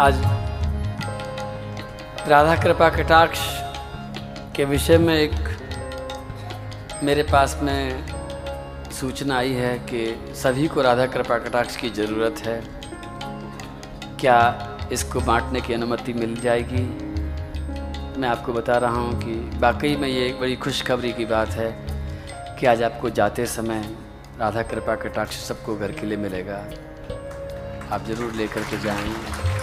आज राधा कृपा कटाक्ष के विषय में एक मेरे पास में सूचना आई है कि सभी को राधा कृपा कटाक्ष की ज़रूरत है। क्या इसको बांटने की अनुमति मिल जाएगी? मैं आपको बता रहा हूँ कि वाकई में ये एक बड़ी खुशखबरी की बात है कि आज आपको जाते समय राधा कृपा कटाक्ष सबको घर के लिए मिलेगा। आप ज़रूर लेकर के जाएँ।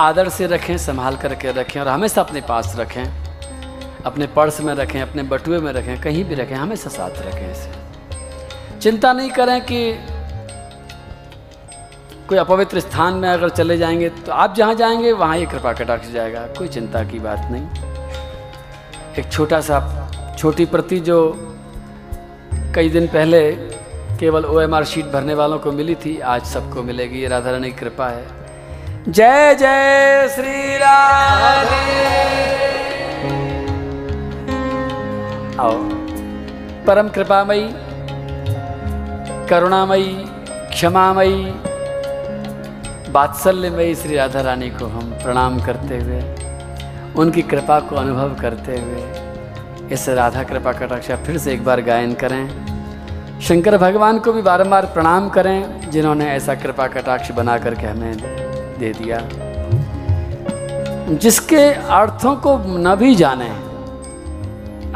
आदर से रखें, संभाल करके रखें और हमेशा अपने पास रखें, अपने पर्स में रखें, अपने बटुए में रखें, कहीं भी रखें, हमेशा साथ रखें इसे। चिंता नहीं करें कि कोई अपवित्र स्थान में अगर चले जाएँगे तो आप जहाँ जाएँगे, वहाँ ये कृपा कटाक्ष जाएगा, कोई चिंता की बात नहीं। एक छोटा सा, छोटी प्रति जो कई दिन पहले केवल ओ एम आर शीट भरने वालों को मिली थी, आज सबको मिलेगी, ये राधा रानी की कृपा है। जय जय श्री राधे। आओ, परम कृपामयी, करुणामयी, क्षमामयी वात्सल्यमयी श्री राधा रानी को हम प्रणाम करते हुए, उनकी कृपा को अनुभव करते हुए, इस राधा कृपा कटाक्षा फिर से एक बार गायन करें। शंकर भगवान को भी बारंबार प्रणाम करें, जिन्होंने ऐसा कृपा कटाक्ष बना करके हमें दे दिया। जिसके अर्थों को न भी जाने,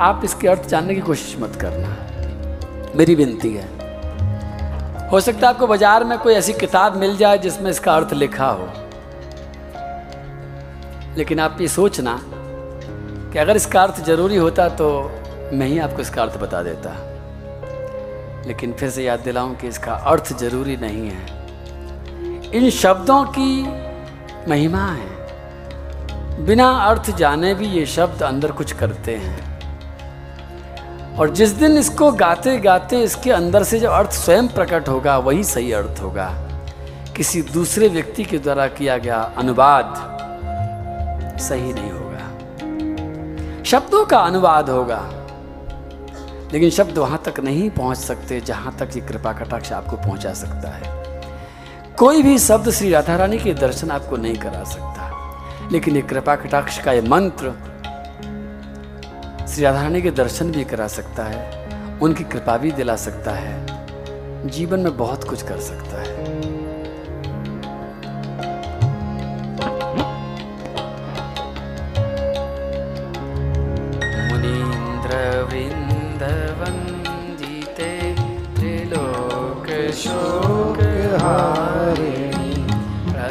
आप इसके अर्थ जानने की कोशिश मत करना। मेरी विनती है। हो सकता है आपको बाज़ार में कोई ऐसी किताब मिल जाए जिसमें इसका अर्थ लिखा हो। लेकिन आप ये सोचना कि अगर इसका अर्थ ज़रूरी होता तो मैं ही आपको इसका अर्थ बता देता। लेकिन फिर से याद दिलाऊं कि इसका अर्थ ज़रूरी नहीं है। इन शब्दों की महिमा है। बिना अर्थ जाने भी ये शब्द अंदर कुछ करते हैं। और जिस दिन इसको गाते गाते इसके अंदर से जो अर्थ स्वयं प्रकट होगा, वही सही अर्थ होगा। किसी दूसरे व्यक्ति के द्वारा किया गया अनुवाद सही नहीं होगा। शब्दों का अनुवाद होगा। लेकिन शब्द वहाँ तक नहीं पहुँच सकते जहाँ तक ये कृपा कटाक्ष आपको पहुँचा सकता है। कोई भी शब्द श्री राधा रानी के दर्शन आपको नहीं करा सकता। लेकिन ये कृपा कटाक्ष का ये मंत्र श्री राधा रानी के दर्शन भी करा सकता है, उनकी कृपा भी दिला सकता है, जीवन में बहुत कुछ कर सकता है।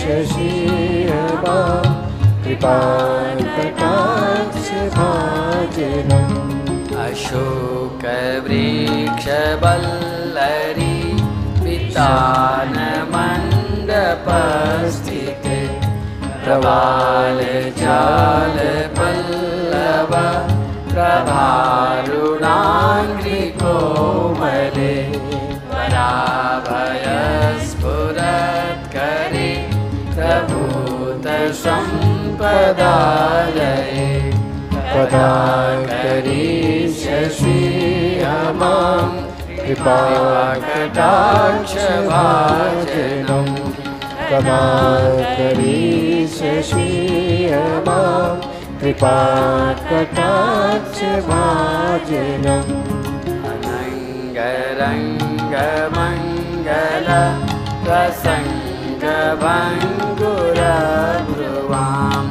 शिव कृपाकटाक्षभाजनम् अशोकवृक्षबल्लरी पितानमण्डपस्थिते प्रवालजालपल्लव प्रभारृणाङ्गोमले परा कदा करीष्यसि माँ कृपा कटाक्षभाजनम् कदा करीष्यसि माँ कृपा कटाक्षभाजनम् अनङ्गरङ्गमङ्गल प्रसङ्गभङ्गुरभ्रुवां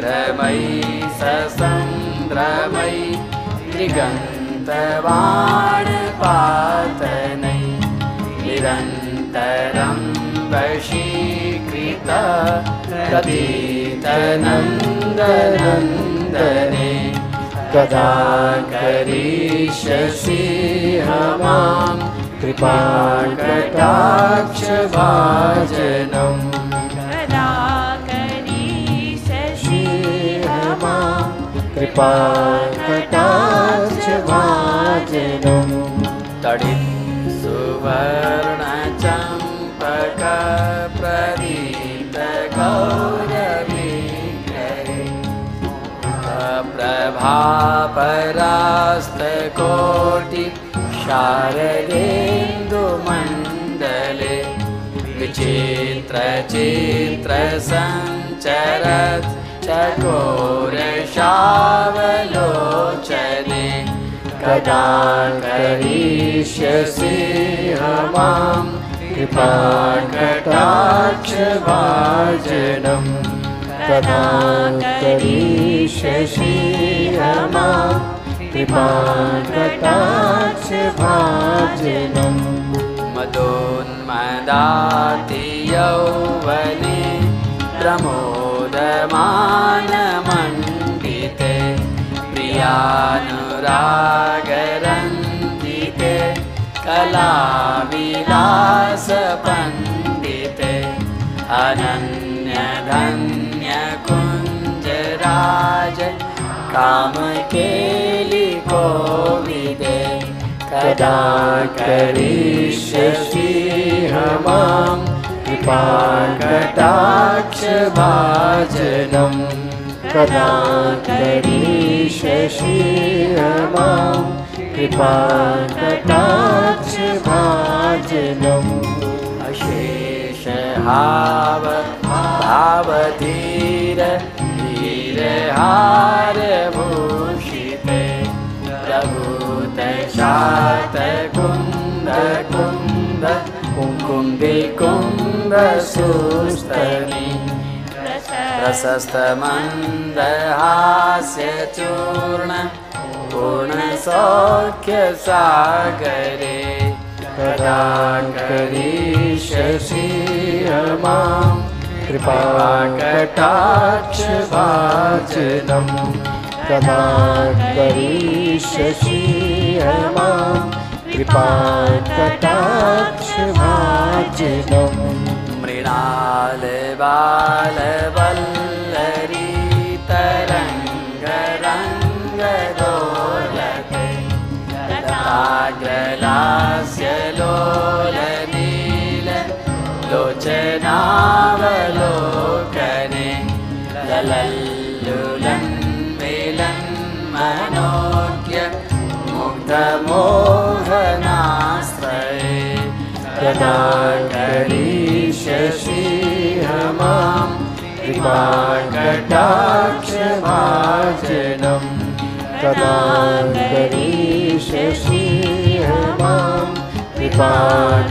मयि ससन्द्रमयि तिगन्तवाणपातने निरन्तरं वशीकृता कतितनन्दनन्दने कदा करिष्यसि हमां कृपाकटाक्षभाजनम् जन तडि सुवर्णचम्पक प्रवीत कौरविन्द्रे प्रभा परास्तकोटि क्षारलेन्दुमण्डले चकोरशावलोचने कदा करिष्यसि मां कृपाकटाक्षभाजनम् कदा करिष्यसि मां कृपाकटाक्षभाजनम् मदोन्मदाति यौवने माण मण्डित कलाविलासपण्डिते अनन्यधन्यकुञ्जराज कामकेलि कोविदे कदा करिष्यसि हमाम् कृपाकटाक्षभाजनम् कदा करिष्यसि मां कृपाकटाक्षभाजनम् अशेषहाव भावधीर धीरहारभूषिते प्रभूतशातकुन्द कुम्भि कुम्भसुस्तनि प्रशस्तमन्दहास्यचूर्ण पूर्णसौख्यसागरे कदा करिष्यसि मां कृपाकटाक्षभाजनम् कदा करिष्यसि मां कृपाकटाक्षभाजनम् मृणालबालवल्लरी तरङ्गरङ्गदोलते लताग्रलास्य लोलनील लोचनावलोकने। ललल्लुलन् मिलन् मनोज्ञ न मां कृपाकटाक्षभाजनं कदा प्रदा मां हमां विपानताक्ष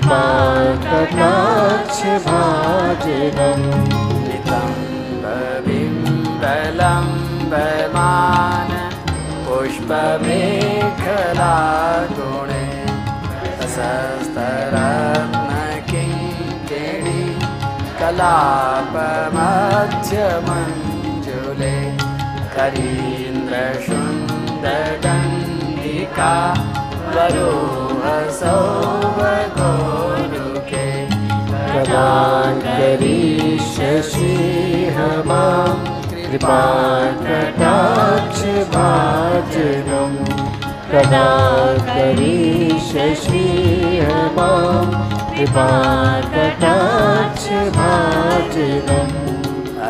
मातु माक्षिमाचिं पुष्पमेखला गुणे सस्तरम किङ्किणे कलापमाध्यमञ्जुले करीन्द्रन्दगन्धिका वरो प्रदाीश्री हमा कृपाक्ष भजनौ प्रदाीश्री हमां कृपाच भजन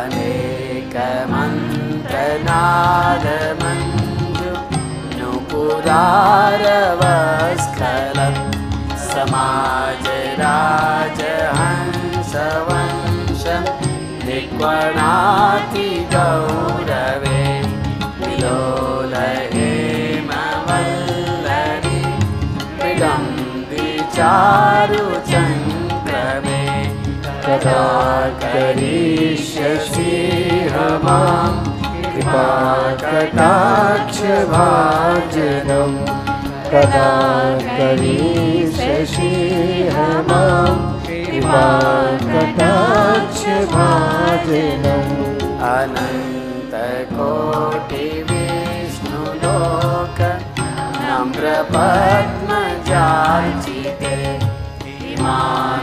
अनेक मन्त्रदा गन्त्र रव स्खलं समाजराजहंसवंशं ऋक्वणाति गौरवे विलोलरे मल्लरिदं विचारुचन्द्रमे कदा करिष्यसि प्रजा कृपाकटाक्षभाजनं कदा कीषियमा कटाक्ष भजनम् अनन्त कोटि विष्णु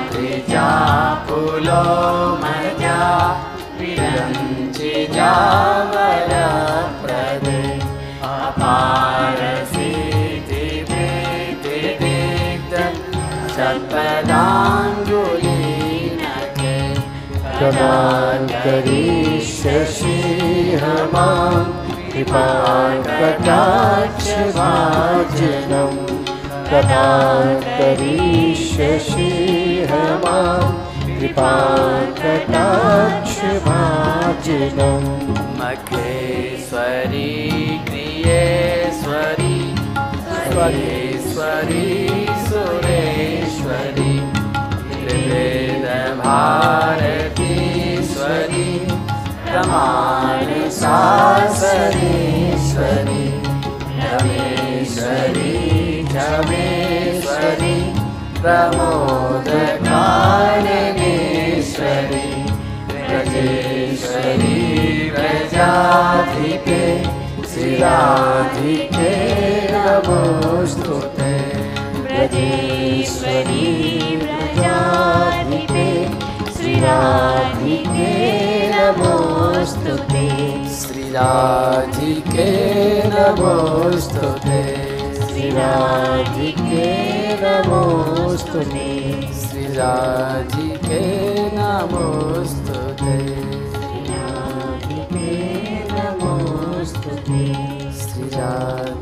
लोकम्रपमजापुलो मया विरन्ति मज़ा विरञ्चिजा वरप्रदे अपारसिद्धिवृत्तिदिग्ध शतपदाङ्गुलीनके कदा करिष्यसि माँ कृपा कटाक्षभाजनं कदा करिष्यसि माँ कृपा कटाक्षभाजनम् मखेश्वरी क्रियेश्वरी स्वरेश्वरी सुरेश्वरी त्रिवेदभारतीश्वरी प्रमाणशासनेश्वरी रमेश्वरी जमेश्वरी प्रमोदकारणेश्वरी ब्रजेश्वरी प्रजाधिके श्रीराधिके नमोऽस्तु ते ब्रजेश्वरी व्रजाधिपे श्रीराधिके नमोऽस्तु ते श्रीराधिके नमोऽस्तु ते श्रीराधिके नमोऽस्तु ते श्रीराधिके नमोऽस्तु ते श्रीराधिके नमोऽस्तु ते श्रीराधिके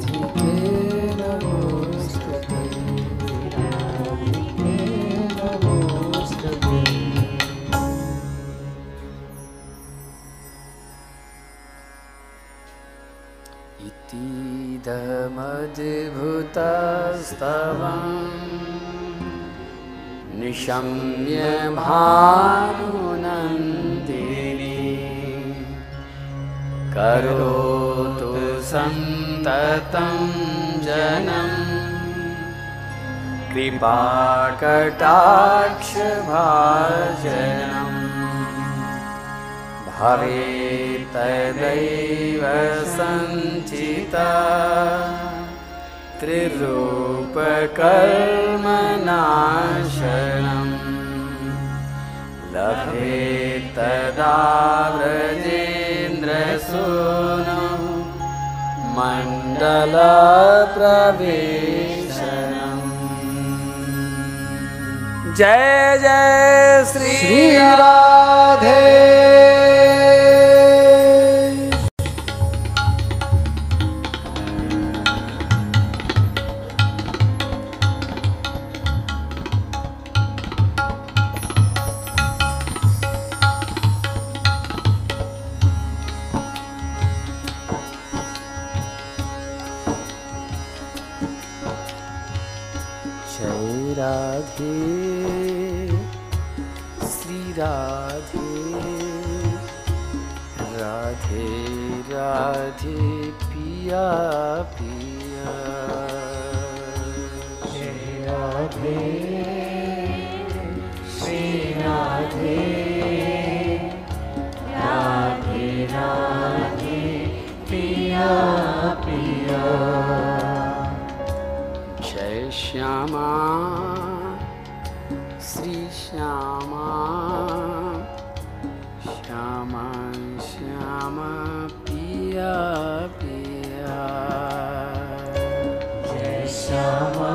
इतीदमद्भुतस्तवम् निशम्य भानुनन्दिनी करोतु सन्ततं जनम् कृपाकटाक्षभाजनम् हरे तदैव सञ्चिता त्रिरूपकर्मशनं लभे तदा गजेन्द्र मण्डलप्रवेशनम् जय जय श्रीराधे राधे पिया पिया। राधे श्री राधे राधे राधे पिया पिया। जय श्यामा श्री श्यामा श्यामा श्यामा। पिया पिया जय श्यामा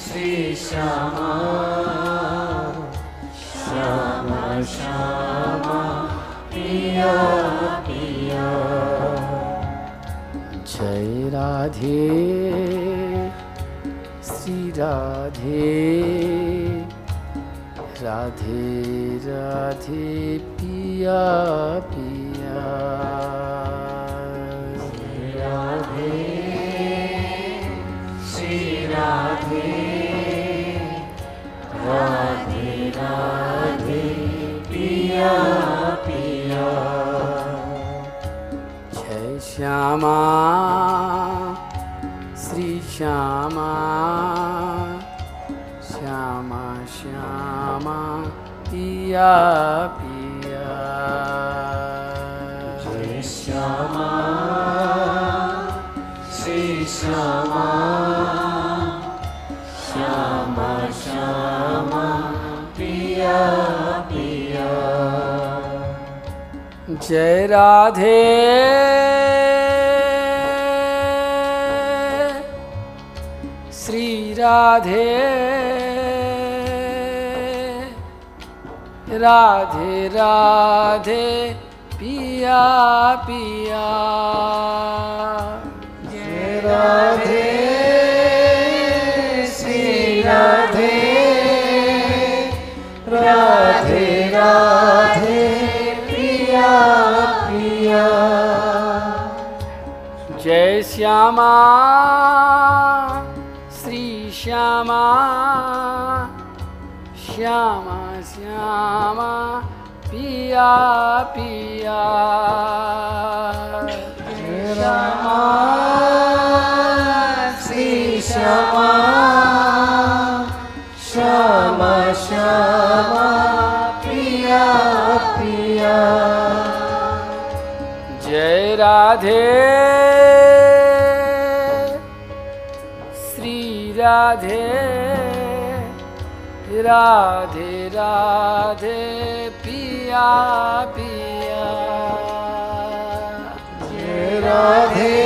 श्री श्यामा जय राधे श्री राधे राधे राधे पिया पिया जय श्यामा श्री श्यामा श्यामा श्यामा पिया पिया जय राधे श्री राधे राधे राधे पिया पिया। जय राधे श्री राधे। राधे राधे प्रिया प्रिया जय श्यामा श्री श्यामा श्यामा। श्यामा पिया पिया। रामा श्री श्यामा श्यामा श्यामा जय राधे। श्री राधे राधे। राधे पिया पिया। जय राधे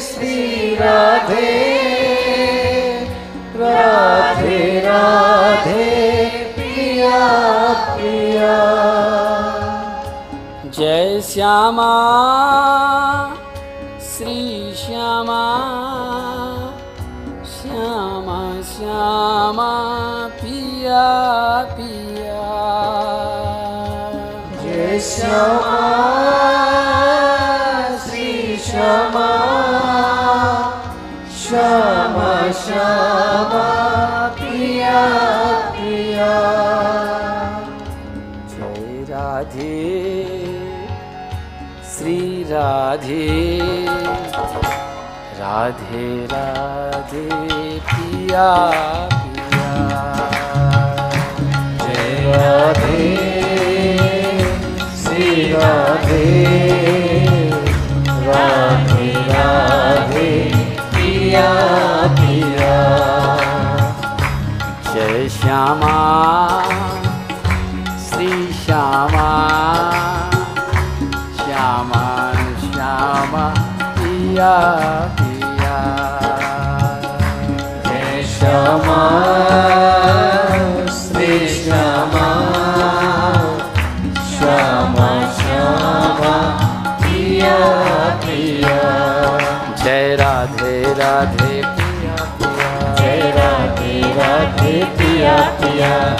श्री राधे। राधे राधे प्रिया प्रिया जय श्यामा राधे श्री राधे राधे राधे पिया पिया जय राधे श्री राधे राधे जय श्यामा श्री श्यामा श्यामा श्यामा जय श्यामा।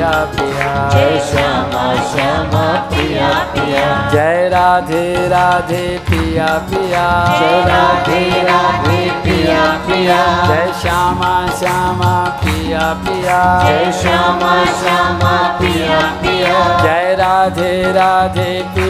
पिया पिया जय श्यामा श्यामा प्रिया प्रिया जय राधे राधे पिया पिया जय राधे राधे प्रिया प्रिया जय श्यामा श्यामा पिया पिया जय श्यामा श्यामा प्रिया प्रिया जय राधे राधे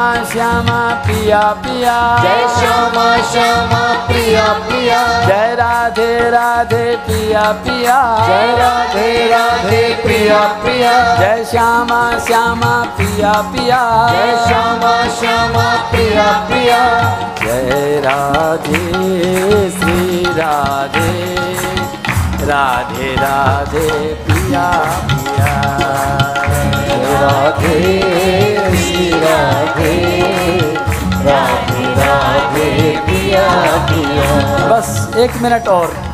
श्यामा श्यामा पिया पिया। जय श्यामा श्यामा प्रिया प्रिया जय राधे राधे पिया पिया। जय राधे राधे प्रिया प्रिया जय श्यामा श्यामा पिया पिया। जय श्यामा श्यामा प्रिया प्रिया जय राधे श्री राधे। राधे राधे पिया। राधे श्री राधे राधे राधे पिया पिया बस एक मिनट और।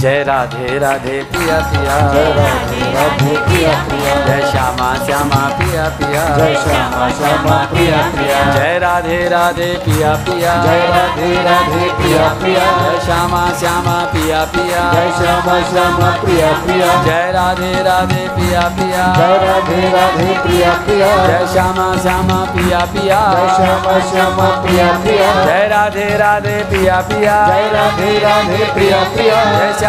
जय राधे राधे पिया पिया जय राधे राधे प्रिया प्रिया जय श्यामा श्यामा पिया पिया जय श्यामा श्यामा प्रिया प्रिया जय राधे राधे पिया पिया जय राधे राधे प्रिया प्रिया जय श्यामा श्यामा पिया पिया जय श्यामा श्यामा प्रिया प्रिया जय राधे राधे पिया पिया जय राधे राधे प्रिया प्रिया जय श्यामा श्यामा पिया पिया जय श्यामा श्यामा प्रिया प्रिया जय राधे राधे पिया पिया जय राधे राधे प्रिया प्रिया जय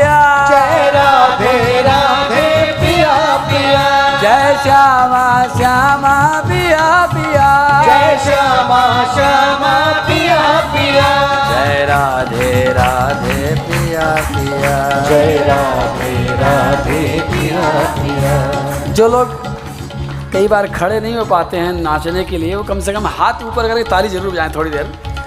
पिया जय राधे राधे प्रिया प्रिया जय श्यामा श्यामा पिया पिया। जय श्यामा श्यामा प्रिया प्रिया जय राधे राधे पिया पिया। जय राधे राधे प्रिया प्रिया जो लोग कई बार खड़े नहीं हो पाते हैं नाचने के लिए वो कम से कम हाथ ऊपर करके ताली ज़रूर बजाएँ थोड़ी देर।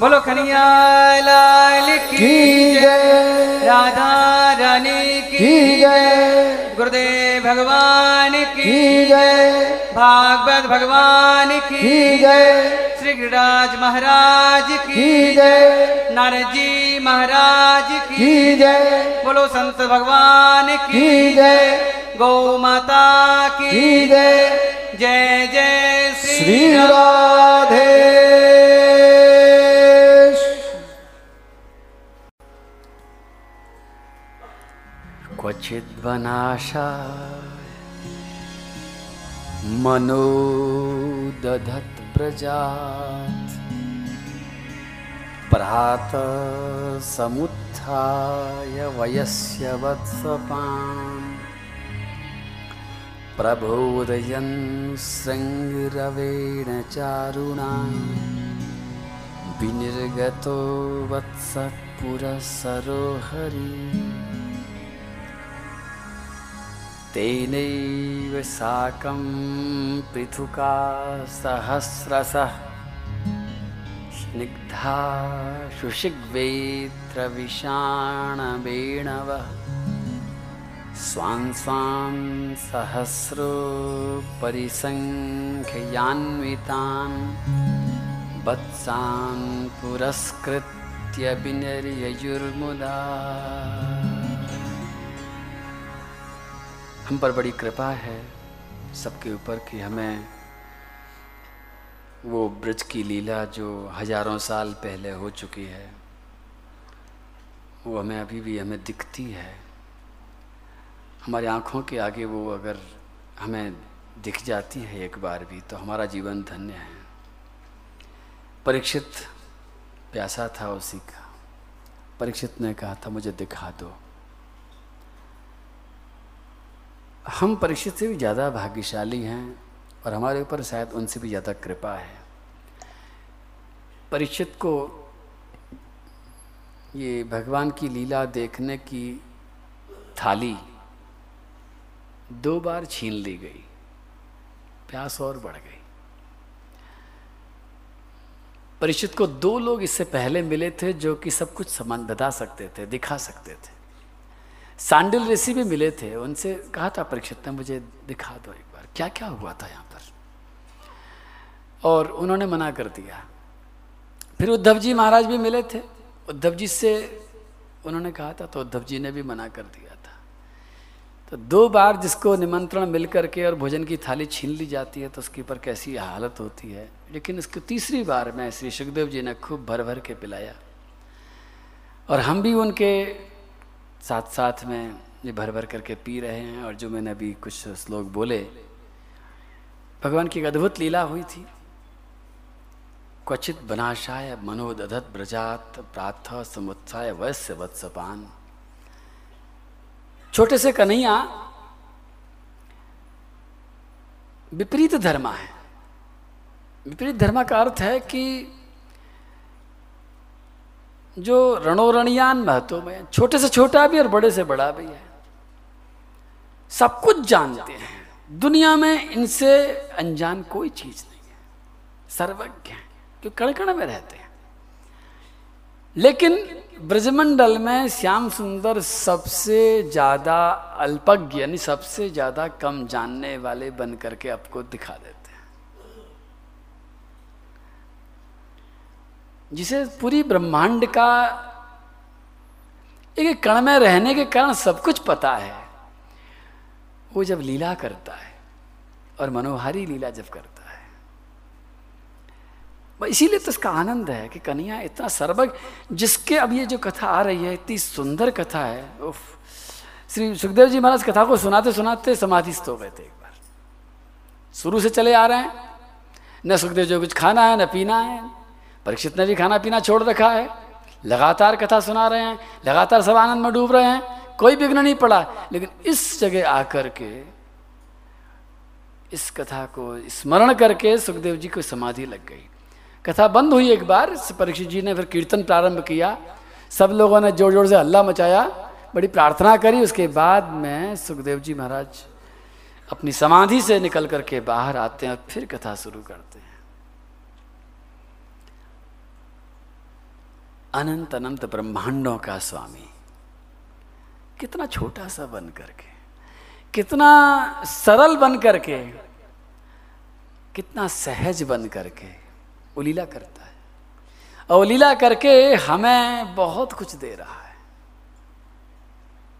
बोलो कन्हैया लाल की जय राधा रानी की जय गुरुदेव भगवान की जय भागवत भगवान की जय श्री गिरिराज महाराज की जय नारद जी महाराज की जय बोलो संत भगवान की जय गौ माता की जय। जय जय श्री राधे। क्वचिद्वनाशा मनो दधत् प्रजात्। प्रातः समुत्थाय वयस्य वत्सपान् शृङ्गरवेण चारुणा विनिर्गतो वत्सत्पुरःसरो हरि तेनैव साकं पृथुका सहस्रशः। स्निग्धा शुशिग्वेत्रविषाणवेणवः स्वां स्वां सहस्रो परिसङ्ख्यान्वितान् वत्सान् पुरस्कृत्य विनिर्ययुर्मुदा हम पर बड़ी कृपा है सबके ऊपर कि हमें वो ब्रज की लीला जो हज़ारों साल पहले हो चुकी है, वो हमें अभी भी हमें दिखती है। हमारी आँखों के आगे वो अगर हमें दिख जाती है एक बार भी तो हमारा जीवन धन्य है। परीक्षित प्यासा था उसी का। परीक्षित ने कहा था, मुझे दिखा दो। हम परीक्षित से भी ज़्यादा भाग्यशाली हैं और हमारे ऊपर शायद उनसे भी ज़्यादा कृपा है। परीक्षित को ये भगवान की लीला देखने की थाली दो बार छीन ली गई। प्यास और बढ़ गई। परीक्षित को दो लोग इससे पहले मिले थे जो कि सब कुछ समान बता सकते थे, दिखा सकते थे। सांडिल ऋषि भी मिले थे, उनसे कहा था परीक्षित ने, मुझे दिखा दो एक बार। क्या क्या हुआ था यहाँ पर? और उन्होंने मना कर दिया। फिर उद्धव जी महाराज भी मिले थे। उद्धव जी से उन्होंने कहा था तो उद्धव जी ने भी मना कर दिया था। तो दो बार जिसको निमंत्रण मिल करके और भोजन की थाली छीन ली जाती है तो उसके ऊपर कैसी हालत होती है। लेकिन इसको तीसरी बार में श्री सुखदेव जी ने खूब भर भर के पिलाया। और हम भी उनके साथ साथ में ये भर भर करके पी रहे हैं और जो मैंने अभी कुछ श्लोक बोले, भगवान की एक अद्भुत लीला हुई थी। क्वचित बनाशाय मनोदधत ब्रजात प्राथ समुत्साय वैश्य वत्सपान। छोटे से कन्हैया, विपरीत धर्मा है। विपरीत धर्मा का अर्थ है कि जो रणोरणियान महत्व में छोटे से छोटा भी और बड़े से बड़ा भी है। सब कुछ जानते हैं। दुनिया में इनसे अनजान कोई चीज़ नहीं है। सर्वज्ञ है क्यों कण कण में रहते हैं। लेकिन ब्रजमंडल में श्याम सुंदर सबसे ज़्यादा अल्पज्ञ, यानी सबसे ज़्यादा कम जानने वाले बन करके आपको दिखा देते हैं जिसे पूरी ब्रह्मांड का एक कण में रहने के कारण सब कुछ पता है, वो जब लीला करता है और मनोहारी लीला जब करता है। इसीलिए तो इसका आनंद है कि कन्हैया इतना सर्वज्ञ, जिसके अब ये जो कथा आ रही है, इतनी सुंदर कथा है, उफ, श्री सुखदेव जी महाराज कथा को सुनाते सुनाते समाधिस्थ हो गए थे एक बार। शुरू से चले आ रहे हैं, न सुखदेव जी कुछ खाना है, न पीना है परीक्षित ने भी खाना पीना छोड़ रखा है। लगातार कथा सुना रहे हैं, लगातार सब आनंद में डूब रहे हैं, कोई विघ्न नहीं पड़ा। लेकिन इस जगह आकर के, इस कथा को स्मरण करके सुखदेव जी को समाधि लग गई। कथा बंद हुई एक बार, परीक्षित जी ने फिर कीर्तन प्रारंभ किया। सब लोगों ने ज़ोर ज़ोर से हल्ला मचाया, बड़ी प्रार्थना करी। उसके बाद में सुखदेव जी महाराज अपनी समाधि से निकल करके बाहर आते हैं और फिर कथा शुरू करते हैं अनंत अनंत ब्रह्मांडों का स्वामी। कितना छोटा सा बन करके, कितना सरल बन करके, कितना सहज बन करके वो लीला करता है। और लीला करके हमें बहुत कुछ दे रहा है।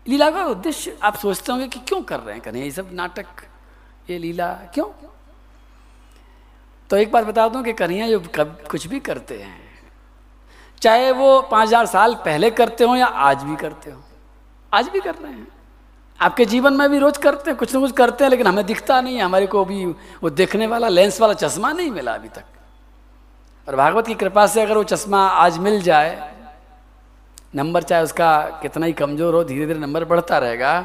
लीला का उद्देश्य, आप सोचते होंगे कि क्यों कर रहे हैं कन्हैया? ये सब नाटक, ये लीला क्यों? तो एक बात बता दूँ कि कन्हैया जो कब कुछ भी करते हैं चाहे वो पाँच हज़ार साल पहले करते हो या आज भी करते हो, आज भी कर रहे हैं। आपके जीवन में भी रोज करते हैं, कुछ ना कुछ करते हैं, लेकिन हमें दिखता नहीं है, हमारे को अभी वो देखने वाला लेंस वाला चश्मा नहीं मिला अभी तक। और भागवत की कृपा से अगर वो चश्मा आज मिल जाए, नंबर चाहे उसका कितना ही कमज़ोर हो धीरे धीरे नंबर बढ़ता रहेगा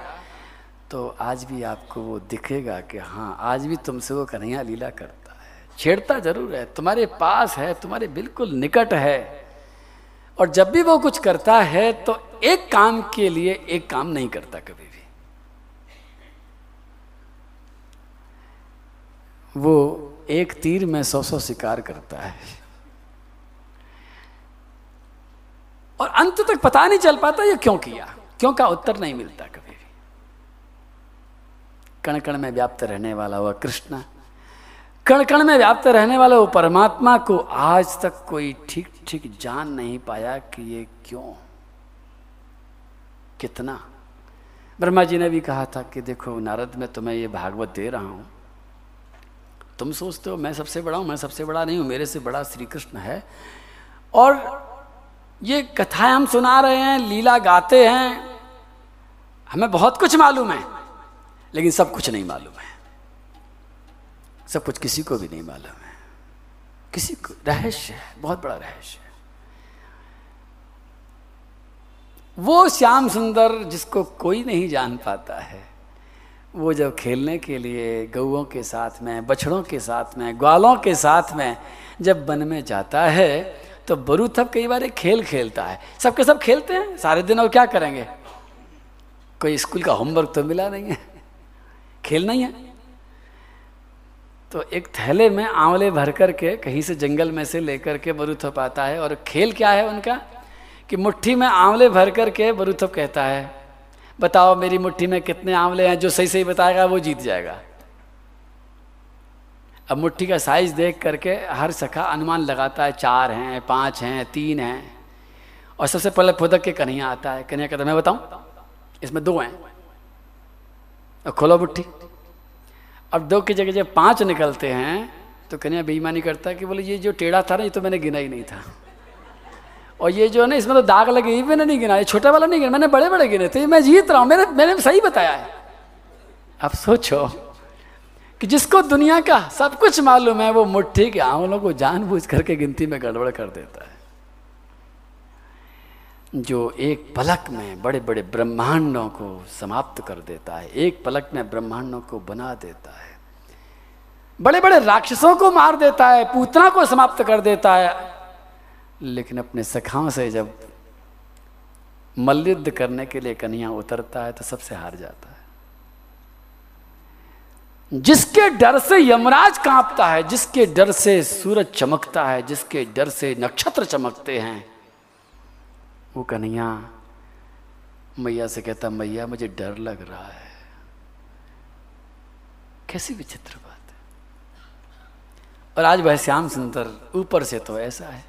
तो आज भी आपको वो दिखेगा कि हाँ आज भी तुमसे वो कन्हैया लीला करता है। छेड़ता ज़रूर है, तुम्हारे पास है, तुम्हारे बिल्कुल निकट है। और जब भी वो कुछ करता है तो एक काम के लिए एक काम नहीं करता कभी भी। वो एक तीर में सौ सौ शिकार करता है। और अंत तक पता नहीं चल पाता ये क्यों किया। क्यों का उत्तर नहीं मिलता कभी भी। कण कण में व्याप्त रहने वाला हुआ कृष्ण। कण कण में व्याप्त रहने वाले वो परमात्मा को आज तक कोई ठीक ठीक जान नहीं पाया कि ये क्यों? कितना? ब्रह्मा जी ने भी कहा था कि देखो, नारद, मैं तुम्हें ये भागवत दे रहा हूँ। तुम सोचते हो, मैं सबसे बड़ा हूँ, मैं सबसे बड़ा नहीं हूँ, मेरे से बड़ा श्री कृष्ण है। और ये कथाएँ हम सुना रहे हैं, लीला गाते हैं, हमें बहुत कुछ मालूम है, लेकिन सब कुछ नहीं मालूम है। सब कुछ किसी को भी नहीं मालूम है। किसी को रहस्य है, बहुत बड़ा रहस्य है। वो श्याम सुंदर जिसको कोई नहीं जान पाता है, वो जब खेलने के लिए गौओं के साथ में, बछड़ों के साथ में, ग्वालों के साथ में जब वन में जाता है तो बरू तब कई बार एक खेल खेलता है। सबके सब खेलते हैं, सारे दिन और क्या करेंगे? कोई स्कूल का होमवर्क तो मिला नहीं है। खेल नहीं है। तो एक थैले में आंवले भर कर के कहीं से जंगल में से लेकर के बरूथप आता है। और खेल क्या है उनका? कि मुट्ठी में आंवले भर कर के बरूथप कहता है, बताओ मेरी मुट्ठी में कितने आंवले हैं? जो सही सही बताएगा वो जीत जाएगा। अब मुट्ठी का साइज़ देख करके हर सखा अनुमान लगाता है, चार हैं, पाँच हैं, तीन हैं। और सबसे पहले फुदक के कन्हैया आता है। कन्हैया कहता मैं बताऊँ? इसमें दो हैं। और खोलो मुट्ठी। अब दो की जगह जब पाँच निकलते हैं तो कन्हैया बेईमानी करता है कि बोले, ये जो टेढ़ा था ना, ये तो मैंने गिना ही नहीं था। और ये जो है ना, इसमें तो दाग लगे, ये मैंने नहीं गिना, ये छोटा वाला नहीं गिना, मैंने बड़े बड़े गिने थे मैं जीत रहा हूँ, मैंने मैंने सही बताया है। अब सोचो कि जिसको दुनिया का सब कुछ मालूम है, वो मुट्ठी के आंवलों को जानबूझ करके गिनती में गड़बड़ कर देता है। जो एक पलक में बड़े बड़े ब्रह्मांडों को समाप्त कर देता है, एक पलक में ब्रह्मांडों को बना देता है बड़े बड़े राक्षसों को मार देता है, पूतना को समाप्त कर देता है। लेकिन अपने सखाओं से जब मल्लयुद्ध करने के लिए कन्या उतरता है तो सबसे हार जाता है। जिसके डर से यमराज कांपता है, जिसके डर से सूरज चमकता है, जिसके डर से नक्षत्र चमकते हैं, वो कन्हैया मैया से कहता, मैया, मुझे डर लग रहा है। कैसी विचित्र और आज वह श्याम सुंदर ऊपर से तो ऐसा है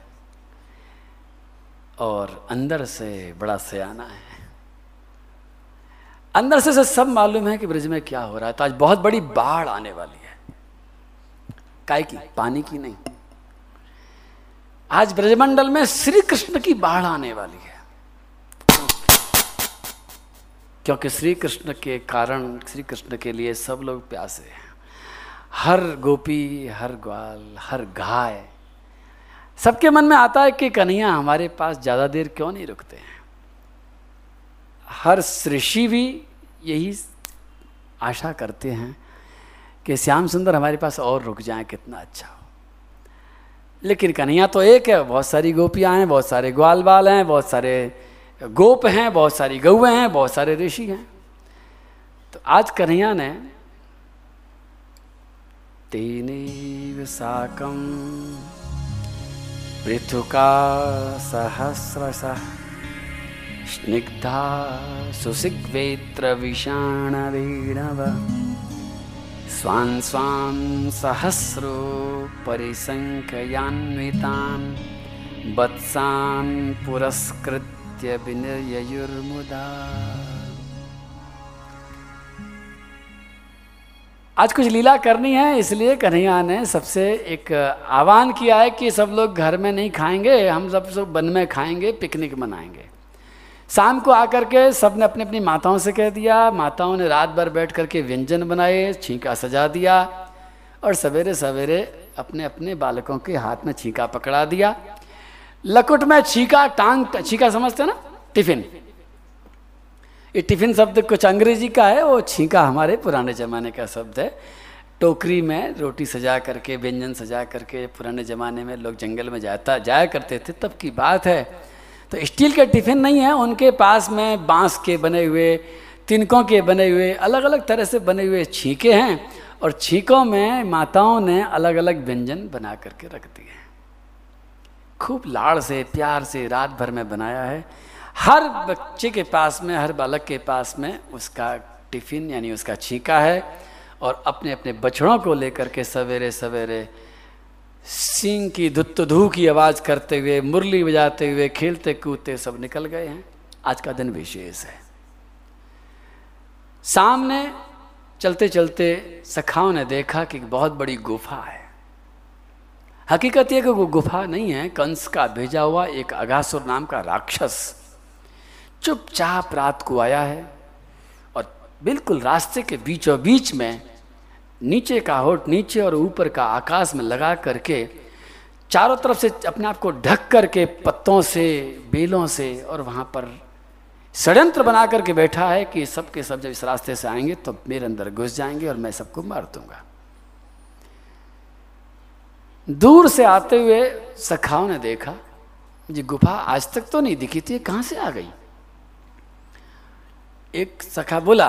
और अंदर से बड़ा सयाना है। अंदर से, सब मालूम है कि ब्रज में क्या हो रहा है। तो आज बहुत बड़ी बाढ़ आने वाली है। काय की? पानी की नहीं। आज ब्रजमंडल में श्री कृष्ण की बाढ़ आने वाली है। क्योंकि श्री कृष्ण के कारण श्री कृष्ण के लिए सब लोग प्यासे हैं। हर गोपी, हर ग्वाल, हर गाय, सबके मन में आता है कि कन्हैया, हमारे पास ज़्यादा देर क्यों नहीं रुकते हैं? हर ऋषि भी यही आशा करते हैं कि श्याम सुंदर हमारे पास और रुक जाए, कितना अच्छा हो। लेकिन कन्हैया तो एक है, बहुत सारी गोपियाँ हैं, बहुत सारे ग्वाल बाल हैं, बहुत सारे गोप हैं, बहुत सारी गौएँ हैं, बहुत सारे ऋषि हैं। तो आज कन्हैया ने तेन साकम पृथुका सहस्रशः स्निग्धा सुसिग्वेत्रविषाणवीणव स्वान् स्वान् सहस्रो परिसङ्ख्यान्वितान् वत्सान् पुरस्कृत्य विनिर्ययुर्मुदा आज कुछ लीला करनी है, इसलिए कन्हैया ने सबसे एक आह्वान किया है कि सब लोग घर में नहीं खाएँगे, हम सब सब वन में खाएँगे, पिकनिक मनाएँगे। शाम को आकर के सबने अपनी अपनी माताओं से कह दिया, माताओं ने रात भर बैठ करके व्यंजन बनाए, छींका सजा दिया और सवेरे सवेरे अपने अपने बालकों के हाथ में छींका पकड़ा दिया। लकुट में छीका, टांग, छीका समझते ना? टिफ़िन। ये टिफ़िन शब्द कुछ अंग्रेज़ी का है, वो छींका हमारे पुराने ज़माने का शब्द है। टोकरी में रोटी सजा करके, व्यंजन सजा करके पुराने ज़माने में लोग जंगल में जाता, जाया करते थे, तब की बात है। तो स्टील के टिफ़िन नहीं है, उनके पास में बाँस के बने हुए, तिनकों के बने हुए अलग अलग तरह से बने हुए छींके हैं और छींकों में माताओं ने अलग अलग व्यंजन बना करके रख दिए खूब लाड़ से, प्यार से रात भर में बनाया है। हर बच्चे के पास में, हर बालक के पास में उसका टिफ़िन यानी उसका छीका है और अपने अपने बछड़ों को लेकर के सवेरे सवेरे सिंह की धुत धू की आवाज़ करते हुए, मुरली बजाते हुए खेलते कूदते सब निकल गए हैं। आज का दिन विशेष है। सामने चलते चलते सखाओं ने देखा कि बहुत बड़ी गुफा है। हकीकत यह कि वो गुफा नहीं है, कंस का भेजा हुआ एक अगासुर नाम का राक्षस चुपचाप रात को आया है और बिल्कुल रास्ते के बीचों बीच में नीचे का होठ नीचे और ऊपर का आकाश में लगा करके चारों तरफ़ से अपने आप को ढक करके पत्तों से, बेलों से और वहाँ पर षड्यंत्र बना करके बैठा है कि सबके सब जब इस रास्ते से आएँगे तो मेरे अंदर घुस जाएँगे और मैं सबको मार दूँगा। दूर से आते हुए सखाओं ने देखा जी गुफा आज तक तो नहीं दिखी थी कहाँ से आ गई? एक सखा बोला,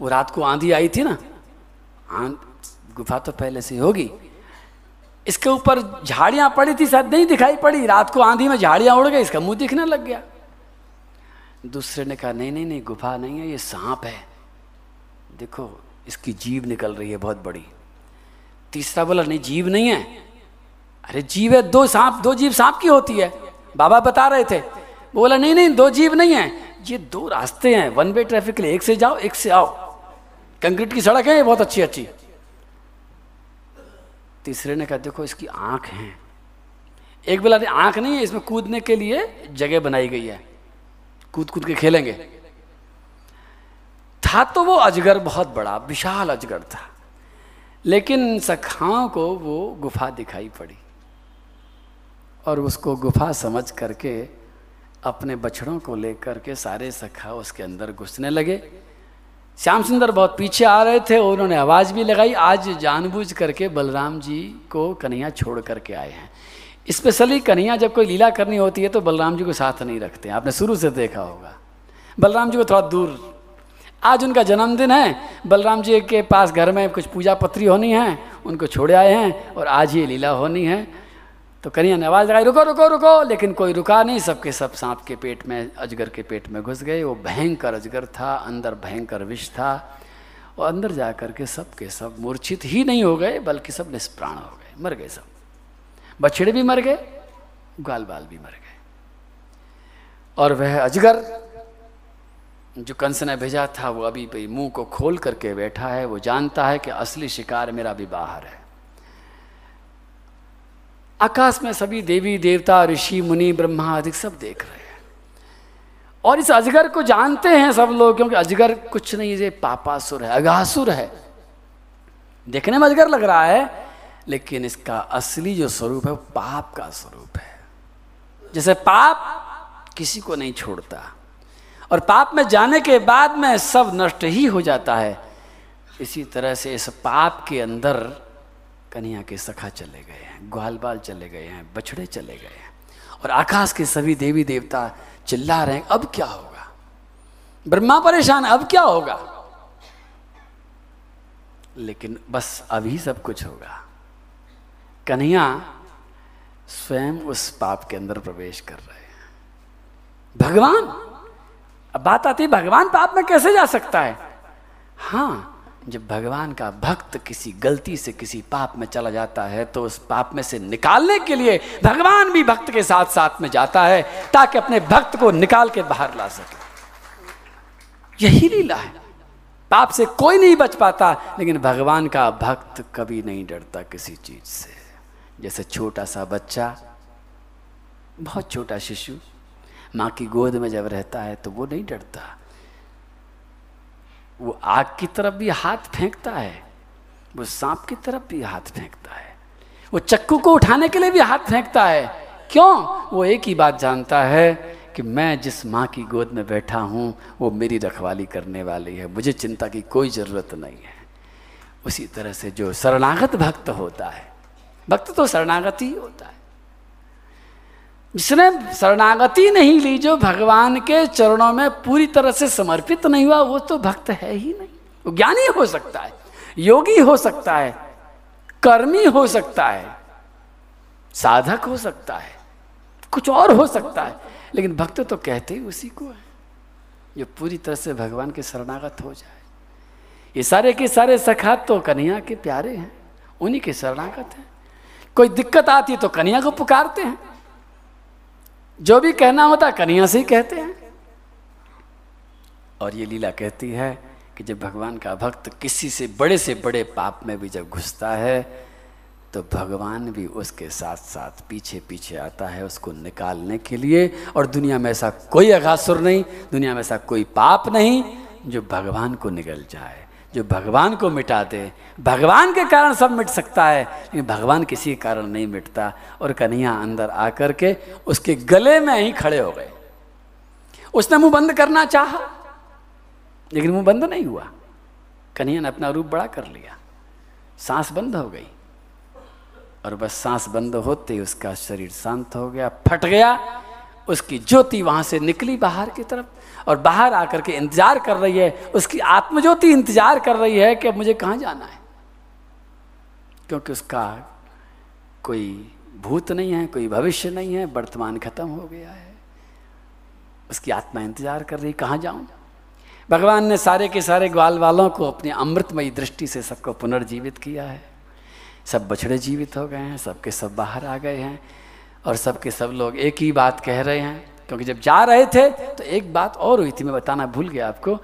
वो रात को आंधी आई थी ना गुफा तो पहले से होगी। इसके ऊपर झाड़ियाँ पड़ी थी, शायद नहीं दिखाई पड़ी। रात को आंधी में झाड़ियाँ उड़ गई, इसका मुँह दिखने लग गया। दूसरे ने कहा, नहीं नहीं नहीं, गुफा नहीं है, ये सांप है। देखो, इसकी जीव निकल रही है बहुत बड़ी। तीसरा बोला, नहीं जीव नहीं है। अरे जीव है, दो सांप, दो जीव सांप की होती है। बाबा बता रहे थे। बोला, नहीं नहीं, दो जीव नहीं है। ये दो रास्ते हैं। वन वे ट्रैफ़िक के लिए एक से जाओ, एक से आओ। कंक्रीट की सड़क है, ये बहुत अच्छी अच्छी। तीसरे ने कहा, देखो, इसकी आँख है। एक बोला आँख नहीं है, इसमें कूदने के लिए जगह बनाई गई है। कूद कूद के खेलेंगे। था तो वो अजगर बहुत बड़ा, विशाल अजगर था। लेकिन सखाओं को वो गुफा दिखाई पड़ी। और उसको गुफा समझ करके अपने बछड़ों को लेकर के सारे सखा उसके अंदर घुसने लगे। श्याम सुंदर बहुत पीछे आ रहे थे, उन्होंने आवाज़ भी लगाई। आज जानबूझ करके बलराम जी को कन्हैया छोड़ करके आए हैं। स्पेशली कन्हैया जब कोई लीला करनी होती है तो बलराम जी को साथ नहीं रखते आपने शुरू से देखा होगा। बलराम जी को थोड़ा दूर। आज उनका जन्मदिन है। बलराम जी के पास घर में कुछ पूजा पत्री होनी है, उनको छोड़े आए हैं और आज ये लीला होनी है। तो कन्हैया ने, आवाज़ लगाई, रुको रुको रुको। लेकिन कोई रुका नहीं, सबके सब सांप के पेट में, अजगर के पेट में घुस गए। वो भयंकर अजगर था, अंदर भयंकर विष था। और अंदर जा कर के सब सब मूर्छित ही नहीं हो गए, बल्कि सब निष्प्राण हो गए, मर गए सब। बछड़े भी मर गए, गाल बाल भी मर गए। और वह अजगर, जो कंस ने भेजा था, वो अभी मुँह को खोल करके बैठा है। वो जानता है कि असली शिकार मेरा भी बाहर है। आकाश में सभी देवी, देवता, ऋषि, मुनि, ब्रह्मा आदि सब देख रहे हैं। और इस अजगर को जानते हैं सब लोग, क्योंकि अजगर कुछ नहीं, ये पापासुर है, अगासुर है। देखने में अजगर लग रहा है, लेकिन इसका असली जो स्वरूप है, वो पाप का स्वरूप है। जैसे पाप किसी को नहीं छोड़ता, और पाप में जाने के बाद में सब नष्ट ही हो जाता है। इसी तरह से इस पाप के अंदर कन्हैया के सखा चले गए हैं ग्वाल बाल चले गए हैं, बछड़े चले गए हैं और आकाश के सभी देवी देवता चिल्ला रहे हैं, अब क्या होगा? ब्रह्मा परेशान, अब क्या होगा? लेकिन बस अभी सब कुछ होगा। कन्हैया स्वयं उस पाप के अंदर प्रवेश कर रहे हैं। भगवान, अब बात आती है, भगवान पाप में कैसे जा सकता है? हाँ जब भगवान का भक्त किसी गलती से किसी पाप में चला जाता है तो उस पाप में से निकालने के लिए भगवान भी भक्त के साथ साथ में जाता है, ताकि अपने भक्त को निकाल के बाहर ला सके। यही लीला है। पाप से कोई नहीं बच पाता, लेकिन भगवान का भक्त कभी नहीं डरता किसी चीज़ से। जैसे छोटा सा बच्चा, बहुत छोटा शिशु, माँ की गोद में जब रहता है तो वो नहीं डरता। वो आग की तरफ़ भी हाथ फेंकता है, वो सांप की तरफ़ भी हाथ फेंकता है, वो चक्कू को उठाने के लिए भी हाथ फेंकता है। क्यों? वो एक ही बात जानता है कि मैं जिस माँ की गोद में बैठा हूँ, वो मेरी रखवाली करने वाली है, मुझे चिंता की कोई ज़रूरत नहीं है। उसी तरह से जो शरणागत भक्त होता है, भक्त तो शरणागत ही होता है। जिसने शरणागति नहीं ली जो भगवान के चरणों में पूरी तरह से समर्पित नहीं हुआ, वो तो भक्त है ही नहीं। वो ज्ञानी हो सकता है, योगी हो सकता है, कर्मी हो सकता है, साधक हो सकता है, कुछ और हो सकता है, लेकिन भक्त तो कहते ही उसी को है, जो पूरी तरह से भगवान के शरणागत हो जाए। ये सारे के सारे सखात तो कन्हैया के प्यारे हैं, उन्हीं के शरणागत हैं। कोई दिक्कत आती है तो कन्हैया को पुकारते हैं। जो भी कहना होता कन्हैया से ही कहते हैं। और ये लीला कहती है कि जब भगवान का भक्त किसी से बड़े से बड़े पाप में भी जब घुसता है तो भगवान भी उसके साथ साथ पीछे पीछे आता है उसको निकालने के लिए। और दुनिया में ऐसा कोई अघासुर नहीं, दुनिया में ऐसा कोई पाप नहीं जो भगवान को निगल जाए। जो भगवान को मिटा दे। भगवान के कारण सब मिट सकता है, लेकिन भगवान किसी के कारण नहीं मिटता। और कन्हैया अंदर आकर के उसके गले में ही खड़े हो गए। उसने मुँह बंद करना चाहा, लेकिन मुँह बंद नहीं हुआ। कन्हैया ने अपना रूप बड़ा कर लिया। सांस बंद हो गई। और बस सांस बंद होते ही उसका शरीर शांत हो गया, फट गया। उसकी ज्योति वहाँ से निकली बाहर की तरफ़। और बाहर आकर के इंतज़ार कर रही है, उसकी आत्मज्योति इंतज़ार कर रही है कि अब मुझे कहाँ जाना है। क्योंकि उसका कोई भूत नहीं है, कोई भविष्य नहीं है, वर्तमान खत्म हो गया है। उसकी आत्मा इंतज़ार कर रही, कहाँ जाऊँ? भगवान ने सारे के सारे ग्वाल वालों को अपनी अमृतमयी दृष्टि से सबको पुनर्जीवित किया है। सब बछड़े जीवित हो गए हैं, सबके सब बाहर आ गए हैं, और सबके सब लोग एक ही बात कह रहे हैं क्योंकि जब जा रहे थे तो एक बात और हुई थी, मैं बताना भूल गया आपको,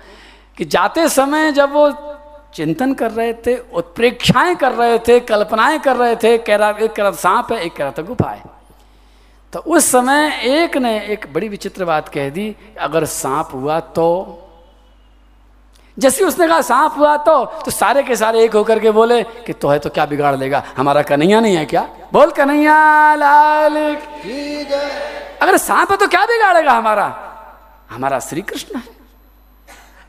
कि जाते समय जब वो चिंतन कर रहे थे, उत्प्रेक्षाएँ कर रहे थे, कल्पनाएँ कर रहे थे, कह रहा, एक कह सांप है, एक कह रहा था गुफा है। तो उस समय एक ने एक बड़ी विचित्र बात कह दी, अगर सांप हुआ तो जैसे उसने कहा, सांप हुआ तो। तो सारे के सारे एक होकर के बोले कि तो है तो क्या बिगाड़ लेगा? हमारा कन्हैया नहीं है क्या? बोल, कन्हैया लाल अगर सांप है तो क्या बिगाड़ेगा हमारा? हमारा श्री कृष्ण है।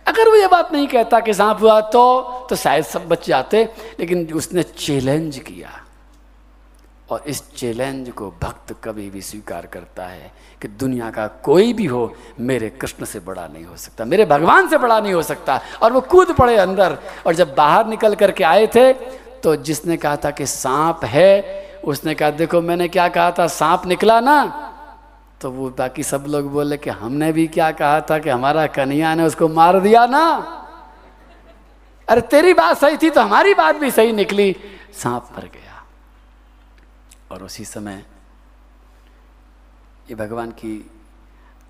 अगर वो ये बात नहीं कहता कि सांप हुआ तो तो शायद सब बच जाते, लेकिन उसने चैलेंज किया। और इस चैलेंज को भक्त कभी भी स्वीकार करता है कि दुनिया का कोई भी हो, मेरे कृष्ण से बड़ा नहीं हो सकता, मेरे भगवान से बड़ा नहीं हो सकता। और वो कूद पड़े अंदर और जब बाहर निकल करके आए थे तो जिसने कहा था कि सांप है, उसने कहा, देखो, मैंने क्या कहा था, सांप निकला ना? तो वो बाकी सब लोग बोले कि, हमने भी क्या कहा था कि हमारा कन्हैया ने उसको मार दिया ना? अरे, तेरी बात सही थी तो हमारी बात भी सही निकली। सांप मर गया। और उसी समय ये भगवान की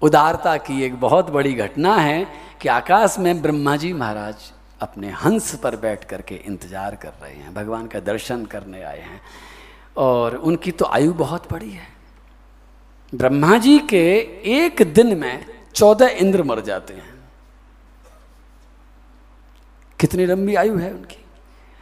उदारता की एक बहुत बड़ी घटना है कि आकाश में ब्रह्मा जी महाराज अपने हंस पर बैठ करके इंतज़ार कर रहे हैं, भगवान का दर्शन करने आए हैं। और उनकी तो आयु बहुत बड़ी है। ब्रह्मा जी के एक दिन में चौदह इंद्र मर जाते हैं। कितनी लंबी आयु है उनकी?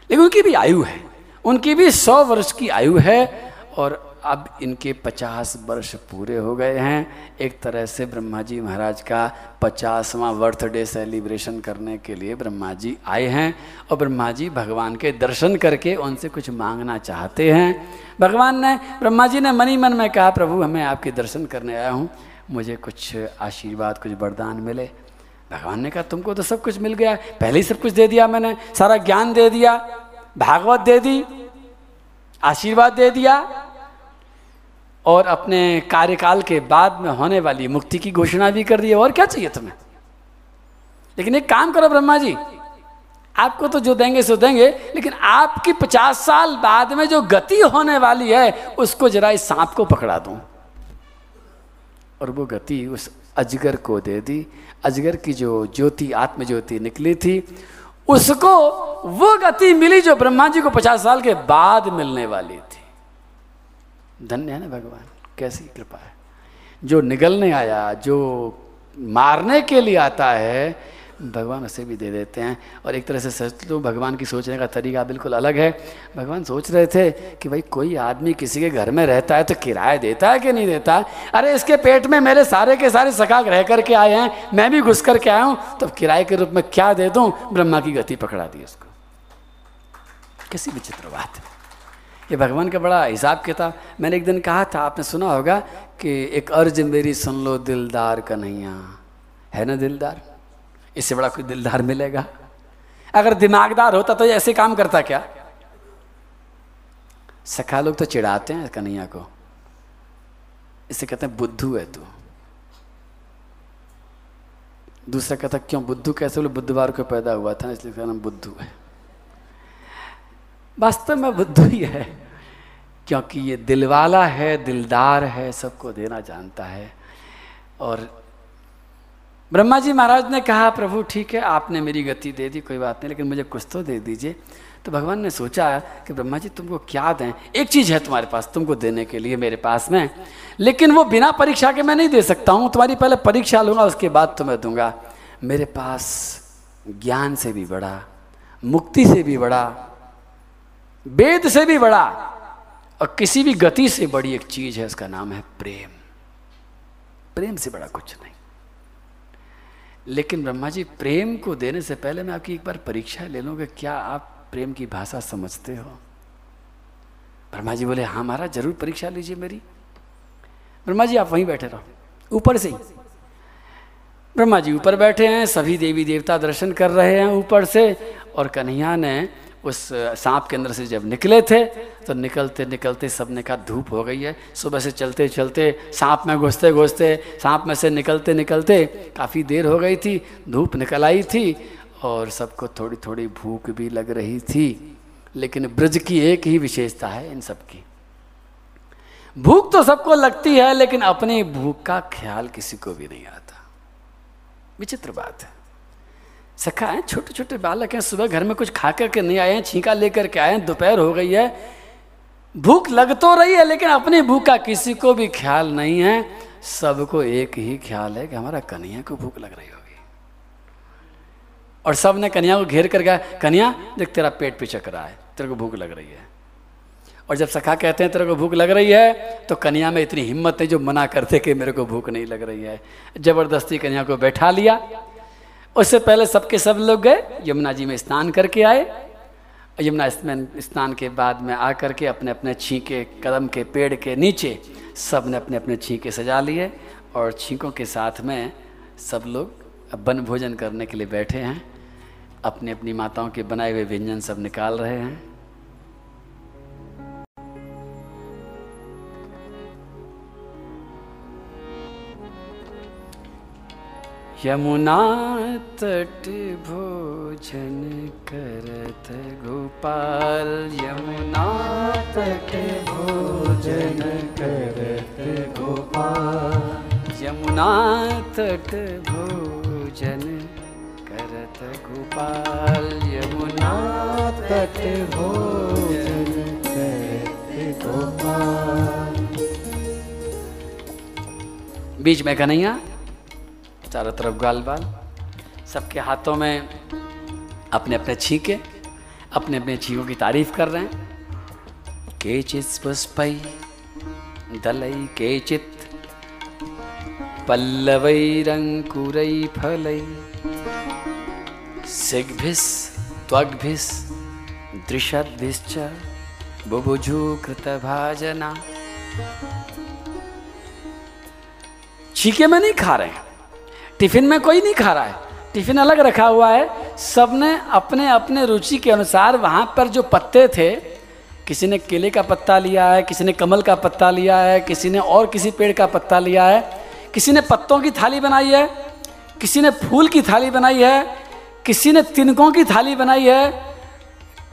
लेकिन उनकी भी आयु है। उनकी भी सौ वर्ष की आयु है। और अब इनके पचास वर्ष पूरे हो गए हैं। एक तरह से ब्रह्मा जी महाराज का पचासवां बर्थडे सेलिब्रेशन करने के लिए ब्रह्मा जी आए हैं और ब्रह्मा जी भगवान के दर्शन करके उनसे कुछ मांगना चाहते हैं। भगवान ने ब्रह्मा जी ने मनी मन में कहा, प्रभु हमें आपके दर्शन करने आया हूँ। मुझे कुछ आशीर्वाद, कुछ वरदान मिले। भगवान ने कहा, तुमको तो सब कुछ मिल गया। पहले ही सब कुछ दे दिया मैंने, सारा ज्ञान दे दिया, भागवत दे दी आशीर्वाद दे दिया और अपने कार्यकाल के बाद में होने वाली मुक्ति की घोषणा भी कर दी। और क्या चाहिए तुम्हें? लेकिन एक काम करो ब्रह्मा जी, आपको तो जो देंगे सो देंगे, लेकिन आपकी पचास साल बाद में जो गति होने वाली है, उसको जरा इस सांप को पकड़ा दूँ। और वो गति उस अजगर को दे दी। अजगर की जो ज्योति आत्म ज्योति निकली थी उसको वो गति मिली जो ब्रह्मा जी को पचास साल के बाद मिलने वाली थी। धन्य है ना भगवान? कैसी कृपा है। जो निगलने आया, जो मारने के लिए आता है भगवान उसे भी दे देते हैं। और एक तरह से सच लो भगवान की सोचने का तरीका बिल्कुल अलग है। भगवान सोच रहे थे कि भाई कोई आदमी किसी के घर में रहता है तो किराया देता है कि नहीं देता अरे इसके पेट में मेरे सारे के सारे सखा रह करके आए हैं। मैं भी घुस करके आया हूँ तो किराए के रूप में क्या दे दूँ? ब्रह्मा की गति पकड़ा दी उसको। कैसी विचित्र बात है ये भगवान का बड़ा हिसाब किताब। मैंने एक दिन कहा था, आपने सुना होगा कि एक अर्ज़ मेरी सुन लो दिलदार कन्हैया। है ना दिलदार? इससे बड़ा कोई दिलदार मिलेगा। अगर दिमागदार होता तो ऐसे काम करता क्या? सखा लोग तो चिढ़ाते हैं कन्हैया को। इसे कहते हैं, बुद्धू है तू। दूसरा कहता, क्यों बुद्धू? कैसे बोले बुधवार को पैदा हुआ था, इसलिए कहना बुद्धू है। वास्तव में बुद्धू ही है, क्योंकि ये दिलवाला है, दिलदार है, सबको देना जानता है। और ब्रह्मा जी महाराज ने कहा, प्रभु, ठीक है, आपने मेरी गति दे दी, कोई बात नहीं, लेकिन मुझे कुछ तो दे दीजिए। तो भगवान ने सोचा कि ब्रह्मा जी तुमको क्या दें? एक चीज़ है तुम्हारे पास, तुमको देने के लिए मेरे पास में, लेकिन वो बिना परीक्षा के मैं नहीं दे सकता हूँ। तुम्हारी पहले परीक्षा लूँगा, उसके बाद तुम्हें दूँगा। मेरे पास ज्ञान से भी बड़ा, मुक्ति से भी बड़ा, वेद से भी बड़ा, और किसी भी गति से बड़ी एक चीज़ है, उसका नाम है प्रेम। प्रेम से बड़ा कुछ नहीं। लेकिन ब्रह्मा जी, प्रेम को देने से पहले मैं आपकी एक बार परीक्षा ले लूँ कि क्या आप प्रेम की भाषा समझते हो? ब्रह्मा जी बोले हाँ महाराज, ज़रूर परीक्षा लीजिए मेरी। ब्रह्मा जी, आप वहीं बैठे रहो, ऊपर से ही। ब्रह्मा जी ऊपर बैठे हैं, सभी देवी देवता दर्शन कर रहे हैं ऊपर से, और कन्हैया ने उस सांप के अंदर से जब निकले थे तो निकलते निकलते सबने कहा धूप हो गई है। सुबह से चलते चलते सांप में घुसते घुसते सांप में से निकलते निकलते काफ़ी देर हो गई थी, धूप निकल आई थी और सबको थोड़ी थोड़ी भूख भी लग रही थी। लेकिन ब्रज की एक ही विशेषता है इन सब की भूख तो सबको लगती है, लेकिन अपनी भूख का ख्याल किसी को भी नहीं आता। विचित्र बात है। सखा है छोटे छोटे बालक हैं, सुबह घर में कुछ खा करके नहीं आए हैं, छींका लेकर के आए हैं, दोपहर हो गई है। भूख लग तो रही है, लेकिन अपनी भूख का किसी को भी ख्याल नहीं है। सबको एक ही ख्याल है कि हमारा कन्हैया को भूख लग रही होगी। और सबने कन्या को घेर कर गया कन्या देख, तेरा पेट पिचक रहा है, तेरे को भूख लग रही है। और जब सखा कहते हैं, तेरे को भूख लग रही है तो कन्या में इतनी हिम्मत है जो मना करते कि मेरे को भूख नहीं लग रही है। ज़बरदस्ती कन्या को बैठा लिया। उससे पहले सबके सब लोग गए, यमुना जी में स्नान करके आए। यमुना स्नान के बाद में आकर के अपने अपने छींके, कदम के, पेड़ के नीचे सबने अपने अपने छींके सजा लिए और छींकों के साथ में सब लोग वन भोजन करने के लिए बैठे हैं। अपनी अपनी माताओं के बनाए हुए व्यंजन सब निकाल रहे हैं। यमुना तट भोजन करत गोपाल। यमुना तट भोजन करत गोपाल। यमुना तट भोजन करत गोपाल। यमुना तट भोजन करत गोपाल। बीच में कन्हैया चारों तरफ़ गाल बाल। सबके हाथों में अपने अपने छीके, अपने अपने छीकों की तारीफ़ कर रहे हैं। केचित पुष्पई दलई केचित पल्लवैरंकुरई फलई सिग्भिस, त्वग्भिस, दृशद्भिश्च बुभुजु कृतभाजना छीके में नहीं खा रहे हैं। टिफ़िन में कोई नहीं खा रहा है। टिफ़िन अलग रखा हुआ है। सबने अपने अपने रुचि के अनुसार वहाँ पर जो पत्ते थे, किसी ने केले का पत्ता लिया है, किसी ने कमल का पत्ता लिया है, किसी ने और किसी पेड़ का पत्ता लिया है, किसी ने पत्तों की थाली बनाई है, किसी ने फूल की थाली बनाई है, किसी ने तिनकों की थाली बनाई है,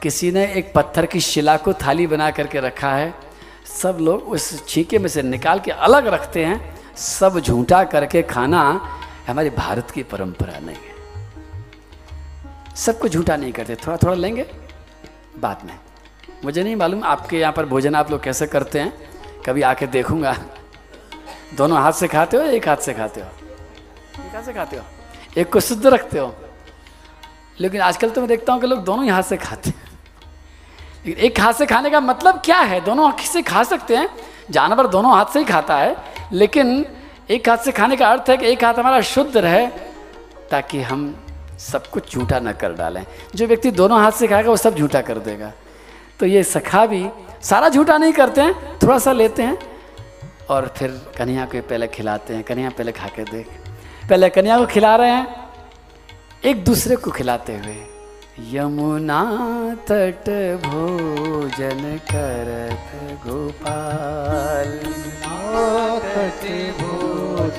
किसी ने एक पत्थर की शिला को थाली बना करके रखा है। सब लोग उस छीके में से निकाल के अलग रखते हैं। सब झूठा करके खाना हमारी भारत की परंपरा नहीं है। सबको झूठा नहीं करते, थोड़ा थोड़ा लेंगे? बाद में मुझे नहीं मालूम आपके यहाँ पर भोजन आप लोग कैसे करते हैं। कभी आके देखूँगा। दोनों हाथ से खाते हो, एक हाथ से खाते हो? एक हाथ से खाते हो? एक को शुद्ध रखते हो। लेकिन आजकल तो मैं देखता हूँ कि लोग दोनों ही हाथ से खाते हैं। लेकिन एक हाथ से खाने का मतलब क्या है? दोनों से खा सकते हैं। जानवर दोनों हाथ से ही खाता है। लेकिन एक हाथ से खाने का अर्थ है कि एक हाथ हमारा शुद्ध रहे, ताकि हम सब कुछ झूठा न कर डालें। जो व्यक्ति दोनों हाथ से खाएगा, वो सब झूठा कर देगा। तो ये सखा भी सारा झूठा नहीं करते हैं, थोड़ा सा लेते हैं और फिर कन्हैया को पहले खिलाते हैं। कन्हैया पहले खा के देख। पहले कन्हैया को खिला रहे हैं, एक दूसरे को खिलाते हुए, यमुना तट भोजन करत गोपाल तट भोजन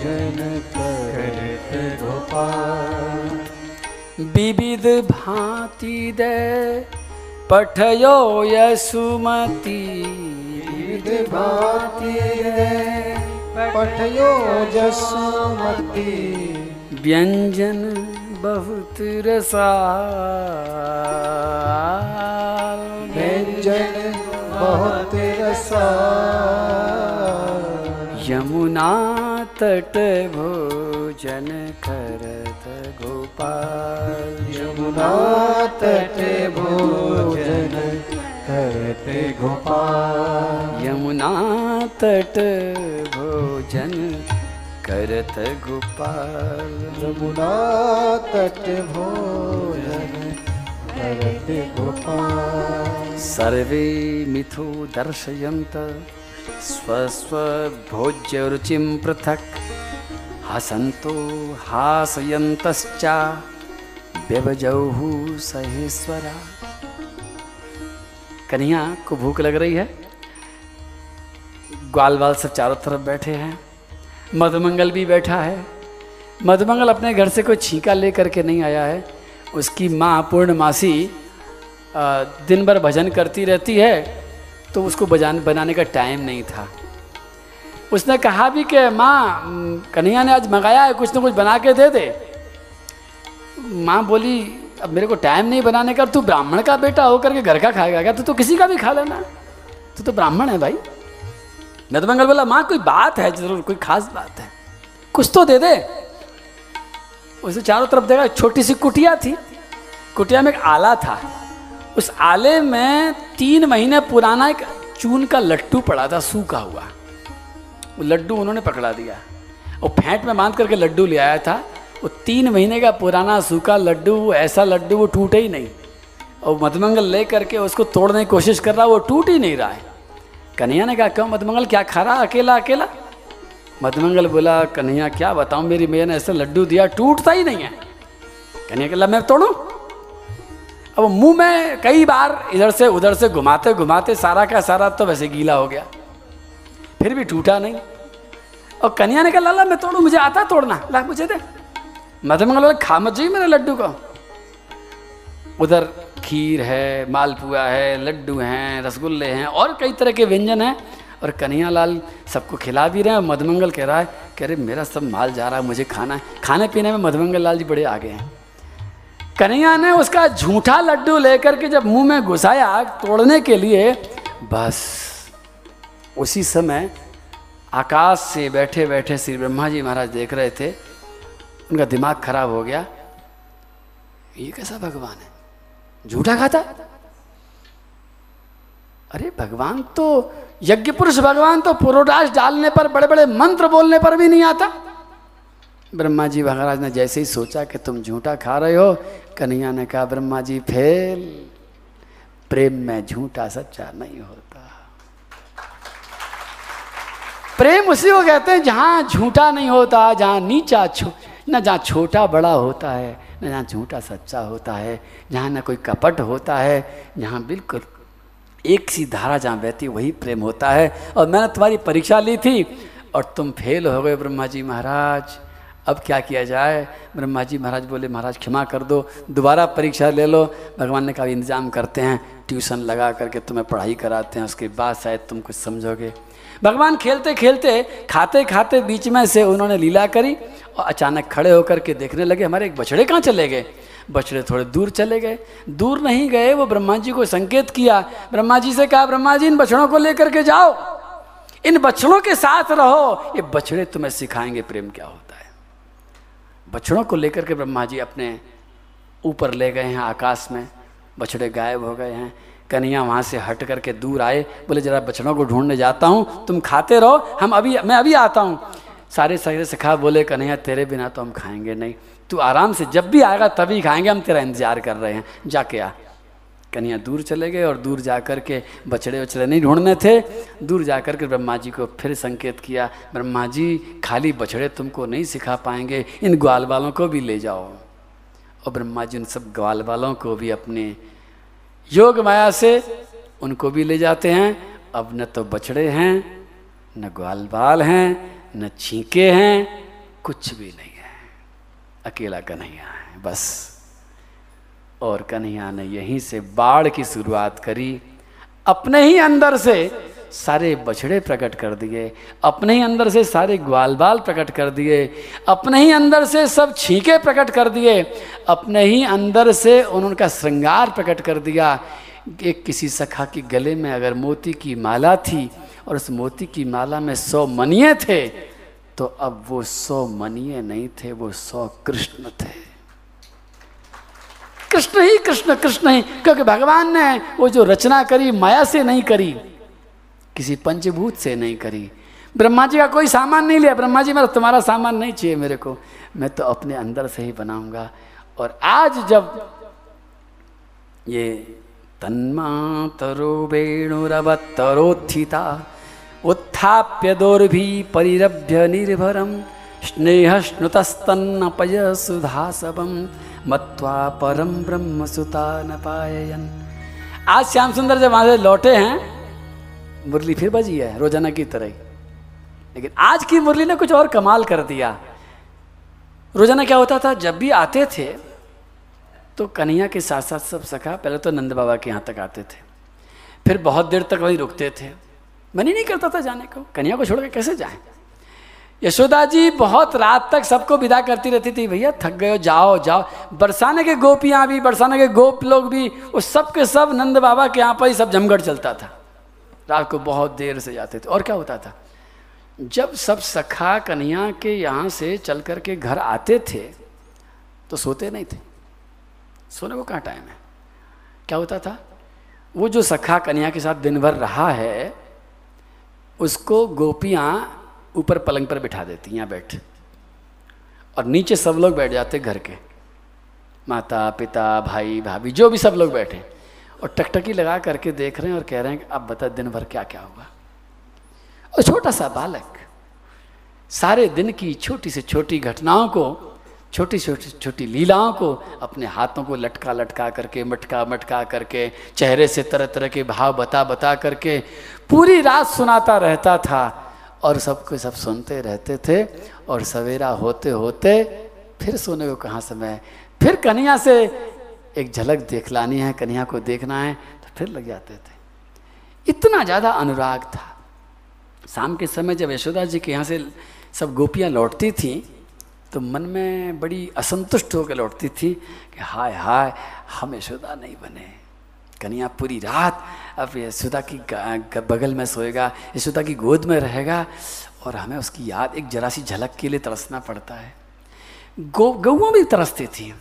करत गोपाल। विविध भांति दे पठयो यसुमती विविध भांति दे पठयो जसुमती व्यंजन बहुत रसा व्यंजन बहुत रसा यमुना तट भोजन करत गोपाल। यमुना तट भोजन करते गोपाल। यमुना तट भोजन करत गोपाल। यमुना तट भोजन करते गोपाल। सर्वे मिथो दर्शयन्त स्वस्वभोज्यरुचिं पृथक्। हसन्तो हासयन्तश्च। व्यवजौः सहेश्वरा। कन्हैया को भूख लग रही है? ग्वाल बाल सब चारों तरफ़ बैठे हैं। मधुमंगल भी बैठा है। मधुमंगल अपने घर से कोई छीका ले करके नहीं आया है। उसकी माँ पूर्णमासी दिन भर भजन करती रहती है। तो उसको बजान, बनाने का टाइम नहीं था। उसने कहा भी कि, माँ, कन्हैया ने आज मंगाया है, कुछ ना कुछ बना के दे दे। माँ बोली, अब मेरे को टाइम नहीं बनाने का तू ब्राह्मण का बेटा होकर के घर का खाएगा क्या? तू तो किसी का भी खा लेना। तू तो ब्राह्मण है भाई। नदमंगल बोला, माँ, कोई बात है, ज़रूर, कोई खास बात है। कुछ तो दे दे। उसे चारों तरफ़ देखा छोटी सी कुटिया थी। कुटिया में एक आला था। उस आले में तीन महीने पुराना एक चून का लट्टू पड़ा था, सूखा हुआ। वो लड्डू उन्होंने पकड़ा दिया। वो फेंट में बाँध करके लड्डू ले आया था। वो तीन महीने का पुराना सूखा लड्डू, वो ऐसा लड्डू, वो टूटे ही नहीं। और मधुमंगल ले करके उसको तोड़ने की कोशिश कर रहा, वो टूट ही नहीं रहा है। कन्हैया ने कहा, क्यों मधुमंगल क्या खा रहा अकेला अकेला? मधुमंगल बोला, कन्हैया, क्या बताऊँ, मेरी मैया ने ऐसा लड्डू दिया, टूटता ही नहीं है। कन्हैया कहला मैं तोड़ूं? अब मुँह में कई बार इधर से उधर से घुमाते घुमाते सारा का सारा तो वैसे गीला हो गया। फिर भी टूटा नहीं। और कन्या ने कहा, लाला, मैं तोड़ू, मुझे आता तोड़ना। ला, मुझे दे। मधुमंगल बोला खा मत जाइए मेरे लड्डू को। उधर खीर है, मालपुआ है, लड्डू हैं, रसगुल्ले हैं, और कई तरह के व्यंजन हैं। और कन्हैया लाल सबको खिला भी रहे हैं। मधुमंगल कह रहा है कह रहे मेरा सब माल जा रहा है, मुझे खाना है। खाने पीने में मधुमंगल लाल जी बड़े आगे हैं। कन्हैया ने उसका झूठा लड्डू लेकर के जब मुँह में घुसाया तोड़ने के लिए, बस उसी समय आकाश से बैठे बैठे श्री ब्रह्मा जी महाराज देख रहे थे। उनका दिमाग खराब हो गया। ये कैसा भगवान है? झूठा खाता अरे भगवान तो यज्ञ पुरुष भगवान तो पुरोडाश डालने पर बड़े बड़े मंत्र बोलने पर भी नहीं आता। ब्रह्मा जी महाराज ने जैसे ही सोचा कि तुम झूठा खा रहे हो, कन्हैया ने कहा ब्रह्मा जी फेल प्रेम में झूठा सच्चा नहीं होता। प्रेम उसी को कहते हैं, जहाँ झूठा नहीं होता, जहाँ नीचा छो, न जहाँ छोटा बड़ा होता है, न जहाँ झूठा सच्चा होता है, जहाँ न कोई कपट होता है, जहाँ बिल्कुल एक सी धारा जहाँ बहती वही प्रेम होता है। और मैंने तुम्हारी परीक्षा ली थी, और तुम फेल हो गए ब्रह्मा जी महाराज। अब क्या किया जाए? ब्रह्मा जी महाराज बोले, महाराज, क्षमा कर दो, दोबारा परीक्षा ले लो। भगवान ने कहा, इंतज़ाम करते हैं, ट्यूशन लगा करके तुम्हें पढ़ाई कराते हैं, उसके बाद शायद तुम कुछ समझोगे। भगवान खेलते खेलते, खाते खाते बीच में से उन्होंने लीला करी और अचानक खड़े होकर के देखने लगे, हमारे एक बछड़े कहाँ चले गए? बछड़े थोड़े दूर चले गए। दूर नहीं गए, वो ब्रह्मा जी को संकेत किया। ब्रह्मा जी से कहा, ब्रह्मा जी, इन बछड़ों को लेकर के जाओ। इन बछड़ों के साथ रहो। ये बछड़े तुम्हें सिखाएँगे प्रेम क्या है। बछड़ों को लेकर के ब्रह्मा जी अपने ऊपर ले गए हैं आकाश में। बछड़े गायब हो गए हैं। कन्हैया वहाँ से हट करके दूर आए। बोले, जरा बछड़ों को ढूँढने जाता हूँ। तुम खाते रहो। हम अभी, मैं अभी आता हूँ। सारे सारे सखा बोले, कन्हैया, तेरे बिना तो हम खाएँगे नहीं। तू आराम से जब भी आएगा तभी खाएँगे। हम तेरा इंतज़ार कर रहे हैं। जाके आ। कन्हैया दूर चले गए और दूर जा कर के बछड़े वछड़े नहीं ढूँढने थे। दूर जा कर के ब्रह्मा जी को फिर संकेत किया, ब्रह्मा जी, खाली बछड़े तुमको नहीं सिखा पाएँगे, इन ग्वाल वालों को भी ले जाओ। और ब्रह्मा जी उन सब ग्वाल वालों को भी अपने योग माया से उनको भी ले जाते हैं। अब न तो बछड़े हैं, न ग्वाल बाल हैं, न छींके हैं, कुछ भी नहीं है। अकेला कन्हैया है, बस। और कन्हैया ने यहीं से बाढ़ की शुरुआत करी। अपने ही अंदर से सारे बछड़े प्रकट कर दिए। अपने ही अंदर से सारे ग्वाल बाल प्रकट कर दिए। अपने ही अंदर से सब छींके प्रकट कर दिए। अपने ही अंदर से उन्होंने का श्रृंगार प्रकट कर दिया एक किसी सखा के गले में अगर मोती की माला थी और उस मोती की माला में सौ मनिए थे तो अब वो सौ मनिए नहीं थे, वो सौ कृष्ण थे। कृष्ण ही कृष्ण कृष्ण ही। क्योंकि भगवान ने वो जो रचना करी, माया से नहीं करी, किसी पंचभूत से नहीं करी। ब्रह्मा जी का कोई सामान नहीं लिया। ब्रह्मा जी, मेरा तुम्हारा सामान नहीं चाहिए मेरे को। मैं तो अपने अंदर से ही बनाऊँगा। और आज जब ये तन्मा तन्मातरो वेणुरवत्तरोत्थिता, उत्थाप्य दोर्भी परिरभ्य निर्भरम स्नेहस्नुतस्तन्नपय सुधासवम मत्वा परम ब्रह्म सुता न पाययन आज श्याम सुंदर जब वहाँ से लौटे हैं। मुरली फिर बजी है, रोज़ाना की तरह लेकिन आज की मुरली ने कुछ और कमाल कर दिया। रोज़ाना क्या होता था, जब भी आते थे तो कन्हैया के साथ साथ सब सखा, पहले तो नंद बाबा के यहाँ तक आते थे। फिर बहुत देर तक वहीं रुकते थे। मन ही नहीं करता था जाने को। कन्हैया को छोड़ के कैसे जाएँ? यशोदा जी, बहुत रात तक सबको विदा करती रहती थी, भैया, थक गए हो, जाओ जाओ। बरसाने के गोपियाँ भी, बरसाने के गोप लोग भी वो सब के सब नंद बाबा के यहाँ पर ही सब जमगढ़ चलता था। रात को बहुत देर से जाते थे। और क्या होता था? जब सब सखा कन्हैया के यहाँ से चल कर के घर आते थे तो सोते नहीं थे। सोने को कहाँ टाइम है? क्या होता था? वो जो सखा कन्या के साथ दिन भर रहा है, उसको गोपियाँ ऊपर पलंग पर बिठा देती यहाँ बैठ। और नीचे सब लोग बैठ जाते घर के। माता, पिता, भाई, भाभी, जो भी सब लोग बैठे। और टकटकी लगा करके देख रहे हैं और कह रहे हैं कि अब बता, दिन भर क्या क्या हुआ और छोटा सा बालक, सारे दिन की छोटी से छोटी घटनाओं को, छोटी छोटी छोटी लीलाओं को अपने हाथों को लटका लटका करके, मटका मटका करके, चेहरे से तरह तरह के भाव बता बता करके पूरी रात सुनाता रहता था। और सबको सब सुनते रहते थे और सवेरा होते होते फिर सोने को कहाँ समय फिर कन्या से एक झलक देख लानी है कन्या को देखना है तो फिर लग जाते थे। इतना ज़्यादा अनुराग था। शाम के समय जब यशोदा जी के यहाँ से सब गोपियाँ लौटती थीं तो मन में बड़ी असंतुष्ट होकर लौटती थी कि हाय हाय, हम यशोदा नहीं बने। कन्या पूरी रात अब यशोदा की बगल में सोएगा यशोदा की गोद में रहेगा और हमें उसकी याद एक जरा सी झलक के लिए तरसना पड़ता है। गौ गौओं भी तरसती थी।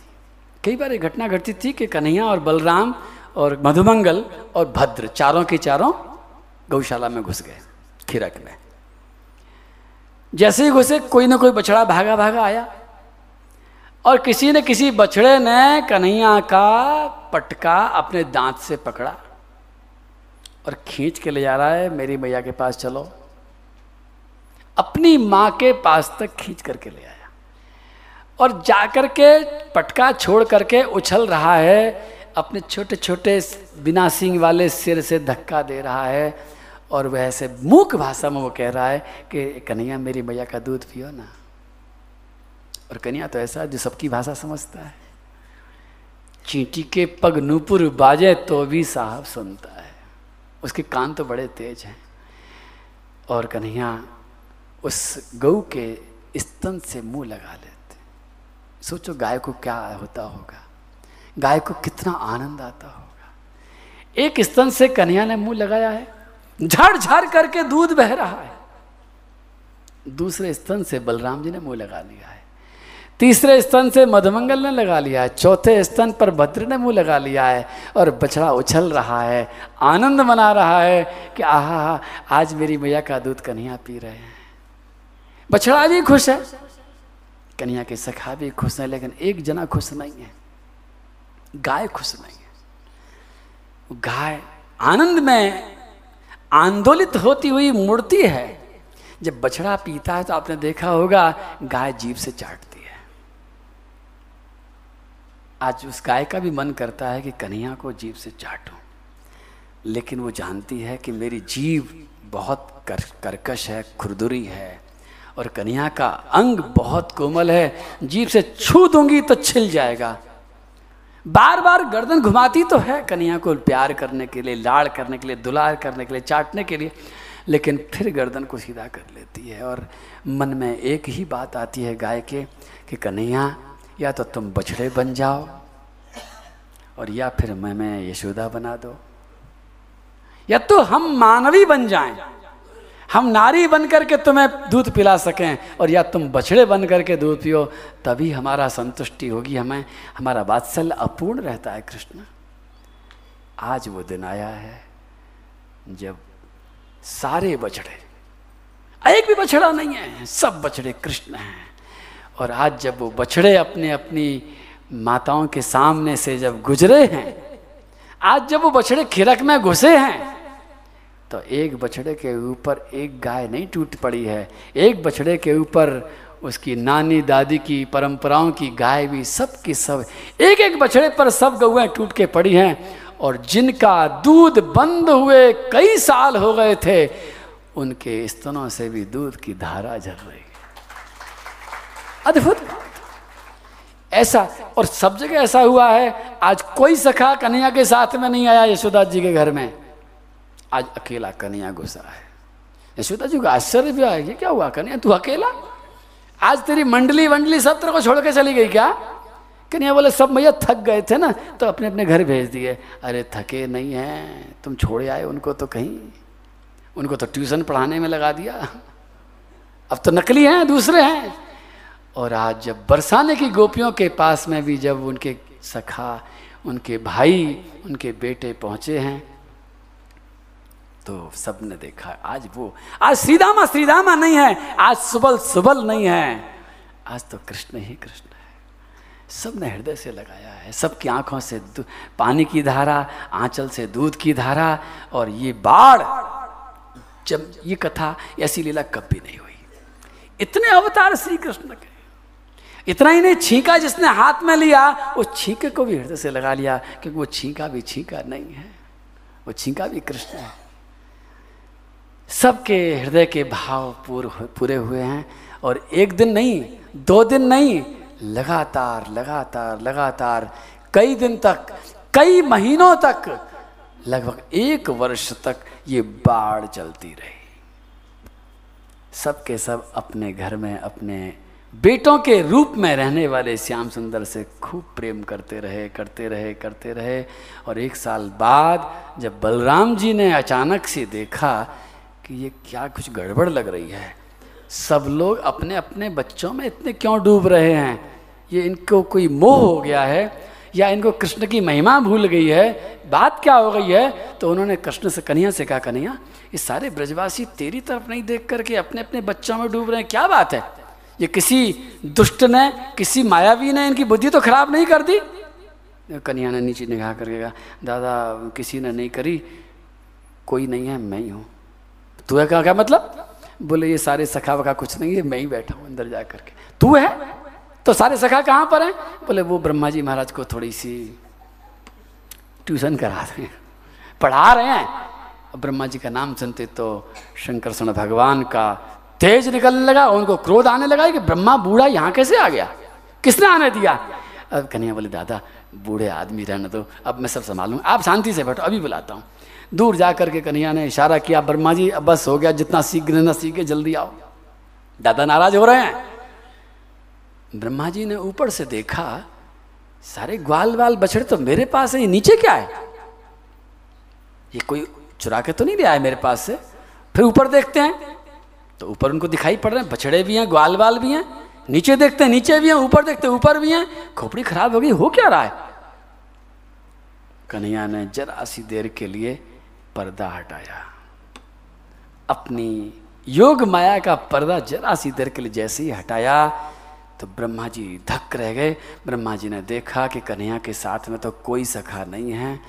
कई बार एक घटना घटती थी कि कन्हैया और बलराम और मधुमंगल और भद्र चारों के चारों गौशाला में घुस गए, खिरक में। जैसे ही घुसे, कोई ना कोई बछड़ा भागा भागा आया। और किसी ने किसी बछड़े ने कन्हैया का पटका अपने दांत से पकड़ा और खींच के ले जा रहा है, मेरी मैया के पास चलो। अपनी माँ के पास तक खींच करके ले आया। और जाकर के पटका छोड़ करके उछल रहा है, अपने छोटे छोटे बिना सिंग वाले सिर से धक्का दे रहा है और वह ऐसे मूक भाषा में वो कह रहा है कि, कन्हैया, मेरी मैया का दूध पियो ना। और कन्हैया तो ऐसा जो सबकी भाषा समझता है। चींटी के पग नूपुर बाजे तो भी साहब सुनता है। उसके कान तो बड़े तेज हैं। और कन्हैया उस गऊ के स्तन से मुँह लगा लेते। सोचो गाय को क्या होता होगा। गाय को कितना आनंद आता होगा। एक स्तन से कन्हैया ने मुँह लगाया है। झड़ झाड़ करके दूध बह रहा है। दूसरे स्तन से बलराम जी ने मुँह लगा लिया है। तीसरे स्तन से मधुमंगल ने लगा लिया है, चौथे स्तन पर भद्र ने मुँह लगा लिया है और बछड़ा उछल रहा है, आनंद मना रहा है कि आहा, आज मेरी मैया का दूध कन्हैया पी रहे हैं। बछड़ा भी खुश है, कन्हैया के सखा भी खुश है, लेकिन एक जना खुश नहीं है, गाय खुश नहीं है। गाय आनंद में आंदोलित होती हुई मुड़ती है। जब बछड़ा पीता है तो आपने देखा होगा, गाय जीव से चाटती आज उस गाय का भी मन करता है कि कन्हैया को जीव से चाटूं। लेकिन वो जानती है कि मेरी जीव बहुत कर, करकश है खुरदुरी है और कन्हैया का अंग बहुत कोमल है। जीव से छू दूँगी तो छिल जाएगा। बार बार गर्दन घुमाती तो है कन्हैया को प्यार करने के लिए लाड़ करने के लिए दुलार करने के लिए चाटने के लिए लेकिन फिर गर्दन को सीधा कर लेती है और मन में एक ही बात आती है गाय के कि कन्हैया या तो तुम बछड़े बन जाओ और या फिर मैं मैं यशोदा बना दो। या तो हम मानवी बन जाएँ। हम नारी बन करके तुम्हें दूध पिला सकें और या तुम बछड़े बन करके दूध पियो, तभी हमारा संतुष्टि होगी हमें। हमारा वात्सल्य अपूर्ण रहता है, कृष्ण। आज वो दिन आया है जब सारे बछड़े, एक भी बछड़ा नहीं है, सब बछड़े कृष्ण हैं। और आज जब वो बछड़े अपने अपनी माताओं के सामने से जब गुजरे हैं, आज जब वो बछड़े खिरक में घुसे हैं तो एक बछड़े के ऊपर एक गाय नहीं टूट पड़ी है। एक बछड़े के ऊपर उसकी नानी, दादी की, परंपराओं की गाय भी सब की सब एक एक बछड़े पर सब गौएँ टूट के पड़ी हैं। और जिनका दूध बंद हुए कई साल हो गए थे, उनके स्तनों से भी दूध की धारा झर रही अद्भुत ऐसा, और सब जगह ऐसा हुआ है, आज कोई सखा कन्हैया के साथ में नहीं आया यशोदा जी के घर में। आज अकेला कन्हैया घुसा है। यशोदा जी को आश्चर्य भी ये क्या हुआ, कन्हैया, तू अकेला? आज तेरी मंडली वंडली सब तेरे को छोड़ के चली गई क्या? कन्हैया बोले, सब भैया थक गए थे ना तो अपने अपने घर भेज दिए। अरे, थके नहीं हैं, तुम छोड़े आए उनको तो कहीं। उनको तो ट्यूशन पढ़ाने में लगा दिया। अब तो नकली हैं, दूसरे हैं। और आज जब बरसाने की गोपियों के पास में भी जब उनके सखा, उनके भाई, उनके बेटे पहुँचे हैं तो सबने देखा, आज वो, आज श्रीदामा श्रीदामा नहीं है, आज सुबल सुबल नहीं है। आज तो कृष्ण ही कृष्ण है। सबने हृदय से लगाया है, सबकी आँखों से पानी की धारा, आंचल से दूध की धारा, और ये बाढ़, जब ये कथा, ऐसी लीला कभी नहीं हुई। इतने अवतार श्री कृष्ण के। इतना ही नहीं, छींका जिसने हाथ में लिया, उस छींके को भी हृदय से लगा लिया, क्योंकि वो छींका भी छींका नहीं है। वो छींका भी कृष्ण है। सबके हृदय के भाव पूर पूरे हुए हैं, और एक दिन नहीं, दो दिन नहीं, लगातार लगातार लगातार, कई दिन तक, कई महीनों तक, लगभग एक वर्ष तक ये बाढ़ चलती रही। सबके सब अपने घर में, अपने बेटों के रूप में रहने वाले श्याम सुंदर से खूब प्रेम करते रहे करते रहे करते रहे। और एक साल बाद जब बलराम जी ने अचानक से देखा कि ये क्या कुछ गड़बड़ लग रही है, सब लोग अपने अपने बच्चों में इतने क्यों डूब रहे हैं? ये इनको कोई मोह हो गया है? या इनको कृष्ण की महिमा भूल गई है? बात क्या हो गई है? तो उन्होंने कृष्ण से कन्हैया से कहा, कन्हैया, ये सारे ब्रजवासी तेरी तरफ़ नहीं देख करके अपने अपने बच्चों में डूब रहे हैं। क्या बात है? ये किसी दुष्ट ने, किसी मायावी ने इनकी बुद्धि तो खराब नहीं कर दी? कन्हैया ने नीचे निगाह करके कहा, दादा, किसी ने नहीं करी, कोई नहीं है, मैं ही हूँ। तू है क्या क्या मतलब? बोले, ये सारे सखा वखा कुछ नहीं है, मैं ही बैठा हूँ अंदर जा करके तू है? तो सारे सखा कहाँ पर हैं? बोले, वो ब्रह्मा जी महाराज को थोड़ी सी ट्यूशन करा रहे हैं, पढ़ा रहे हैं। ब्रह्मा जी का नाम सुनते तो शंकर सुन, भगवान का तेज निकलने लगा, उनको क्रोध आने लगा कि ब्रह्मा बूढ़ा यहाँ कैसे आ गया? किसने आने दिया? अब कन्हैया बोले, दादा, बूढ़े आदमी रहने दो, अब मैं सब संभालूँ। आप शांति से बैठो, अभी बुलाता हूँ। दूर जा करके कन्हैया ने इशारा किया, ब्रह्मा जी, अब बस हो गया, जितना सीख गए ना सीखे जल्दी आओ। दादा नाराज़ हो रहे हैं? ब्रह्मा जी ने ऊपर से देखा, सारे ग्वाल वाल बछड़े तो मेरे पास है नीचे क्या है? ये कोई चुरा के तो नहीं लिया है मेरे पास से? फिर ऊपर देखते हैं। तो ऊपर उनको दिखाई पड़ रहे हैं, बछड़े भी हैं ग्वाल वाल भी हैं। नीचे देखते हैं, नीचे भी हैं, ऊपर देखते हैं, ऊपर भी हैं। खोपड़ी खराब हो गई, हो क्या रहा है? कन्हैया ने जरा सी देर के लिए पर्दा हटाया। अपनी योग माया का पर्दा जरा सी देर के लिए जैसे ही हटाया तो ब्रह्मा जी धक रह गए। ब्रह्मा जी ने देखा कि कन्हैया के साथ में तो कोई सखा नहीं है।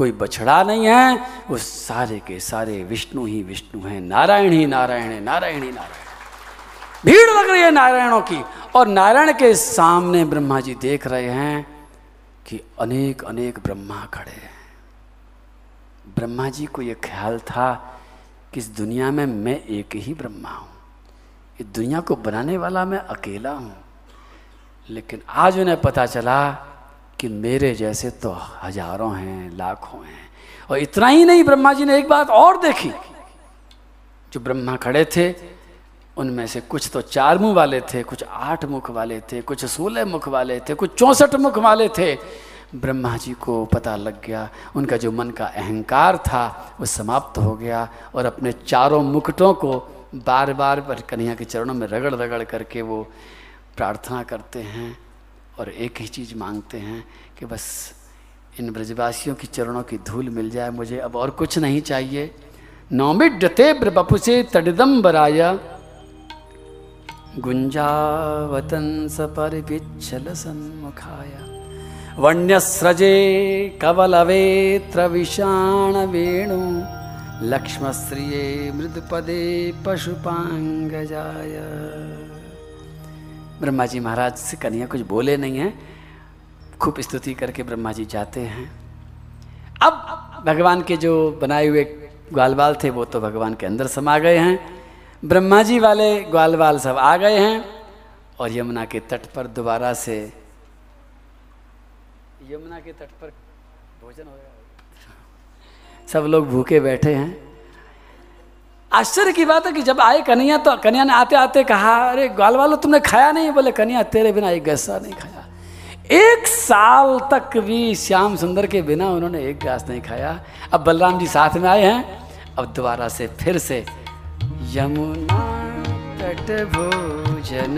कोई बछड़ा नहीं है, वो सारे के सारे विष्णु ही विष्णु हैं, नारायण ही नारायण है, नारायण ही नारायण भीड़ लग रही है नारायणों की, और नारायण के सामने ब्रह्मा जी देख रहे हैं कि अनेक अनेक ब्रह्मा खड़े हैं। ब्रह्मा जी को यह ख्याल था कि इस दुनिया में मैं एक ही ब्रह्मा हूँ, इस दुनिया को बनाने वाला मैं अकेला हूँ। लेकिन आज उन्हें पता चला कि मेरे जैसे तो हज़ारों हैं, लाखों हैं। और इतना ही नहीं, ब्रह्मा जी ने एक बात और देखी। जो ब्रह्मा खड़े थे, उनमें से कुछ तो चार मुँह वाले थे, कुछ आठ मुख वाले थे, कुछ सोलह मुख वाले थे, कुछ चौंसठ मुख वाले थे। ब्रह्मा जी को पता लग गया, उनका जो मन का अहंकार था, वो समाप्त हो गया और अपने चारों मुकुटों को बार बार पर कन्हैया के चरणों में रगड़ रगड़ करके वो प्रार्थना करते हैं। और एक ही चीज़ मांगते हैं कि बस इन ब्रजवासियों की चरणों की धूल मिल जाए, मुझे अब और कुछ नहीं चाहिए। नौमिड्यते बपुसे तडिदम्बराय गुंजावतन सपरिपिच्छल सन्मुखाय। वन्यस्रजे कवलवेत्र विषाण वेणु लक्ष्मश्रिये मृदपदे पशुपांगजाय ब्रह्मा जी महाराज से कन्हैया कुछ बोले नहीं हैं। खूब स्तुति करके ब्रह्मा जी जाते हैं। अब भगवान के जो बनाए हुए ग्वाल बाल थे, वो तो भगवान के अंदर समा गए हैं। ब्रह्मा जी वाले ग्वाल बाल सब आ गए हैं और यमुना के तट पर दोबारा से यमुना के तट पर भोजन हो गया सब लोग भूखे बैठे हैं। आश्चर्य की बात है कि जब आए कन्हैया तो कन्हैया ने आते आते कहा, अरे ग्वाल वालो तुमने खाया नहीं बोले, कन्हैया, तेरे बिना एक गैसा नहीं खाया। एक साल तक भी श्याम सुंदर के बिना उन्होंने एक घास नहीं खाया। अब बलराम जी साथ में आए हैं। अब दोबारा से फिर से यमुना तट भोजन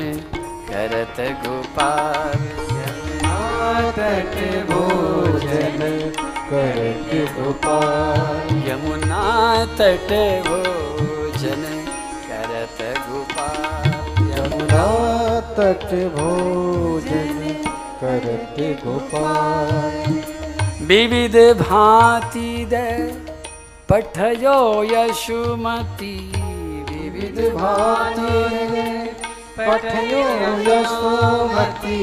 करत गोपाल। यमुना तट भोजन करत गोपाल यमुना तट भोजन करत गोपाल। यमुना तट भोजन करत गोपाल। विविध भांति दे पठयो यशुमती। विविध भांति पठयो यशोमती।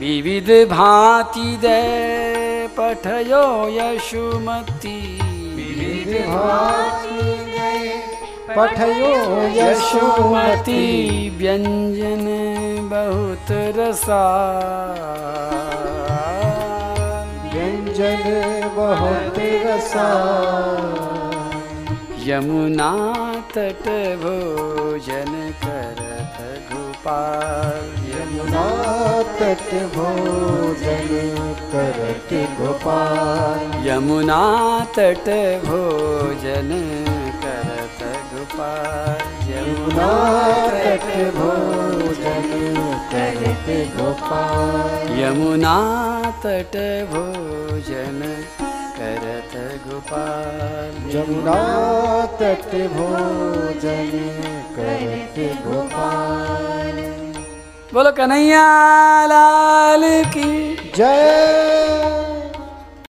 विविध भांति दे पठयो यशुमती। पठयो यशुमती। व्यंजन बहुत रसा। व्यंजन बहुत रसा। यमुना तट भोजन करत यमुना तट भोजन करत गोपाल। यमुना तट भोजन करत गोपाल। यमुना तट भोजन करत गोपाल यमुना तट भोजन करत गोपाल। जमुना तट भोजन करत गोपाल। बोलो कन्हैया लाल की। जय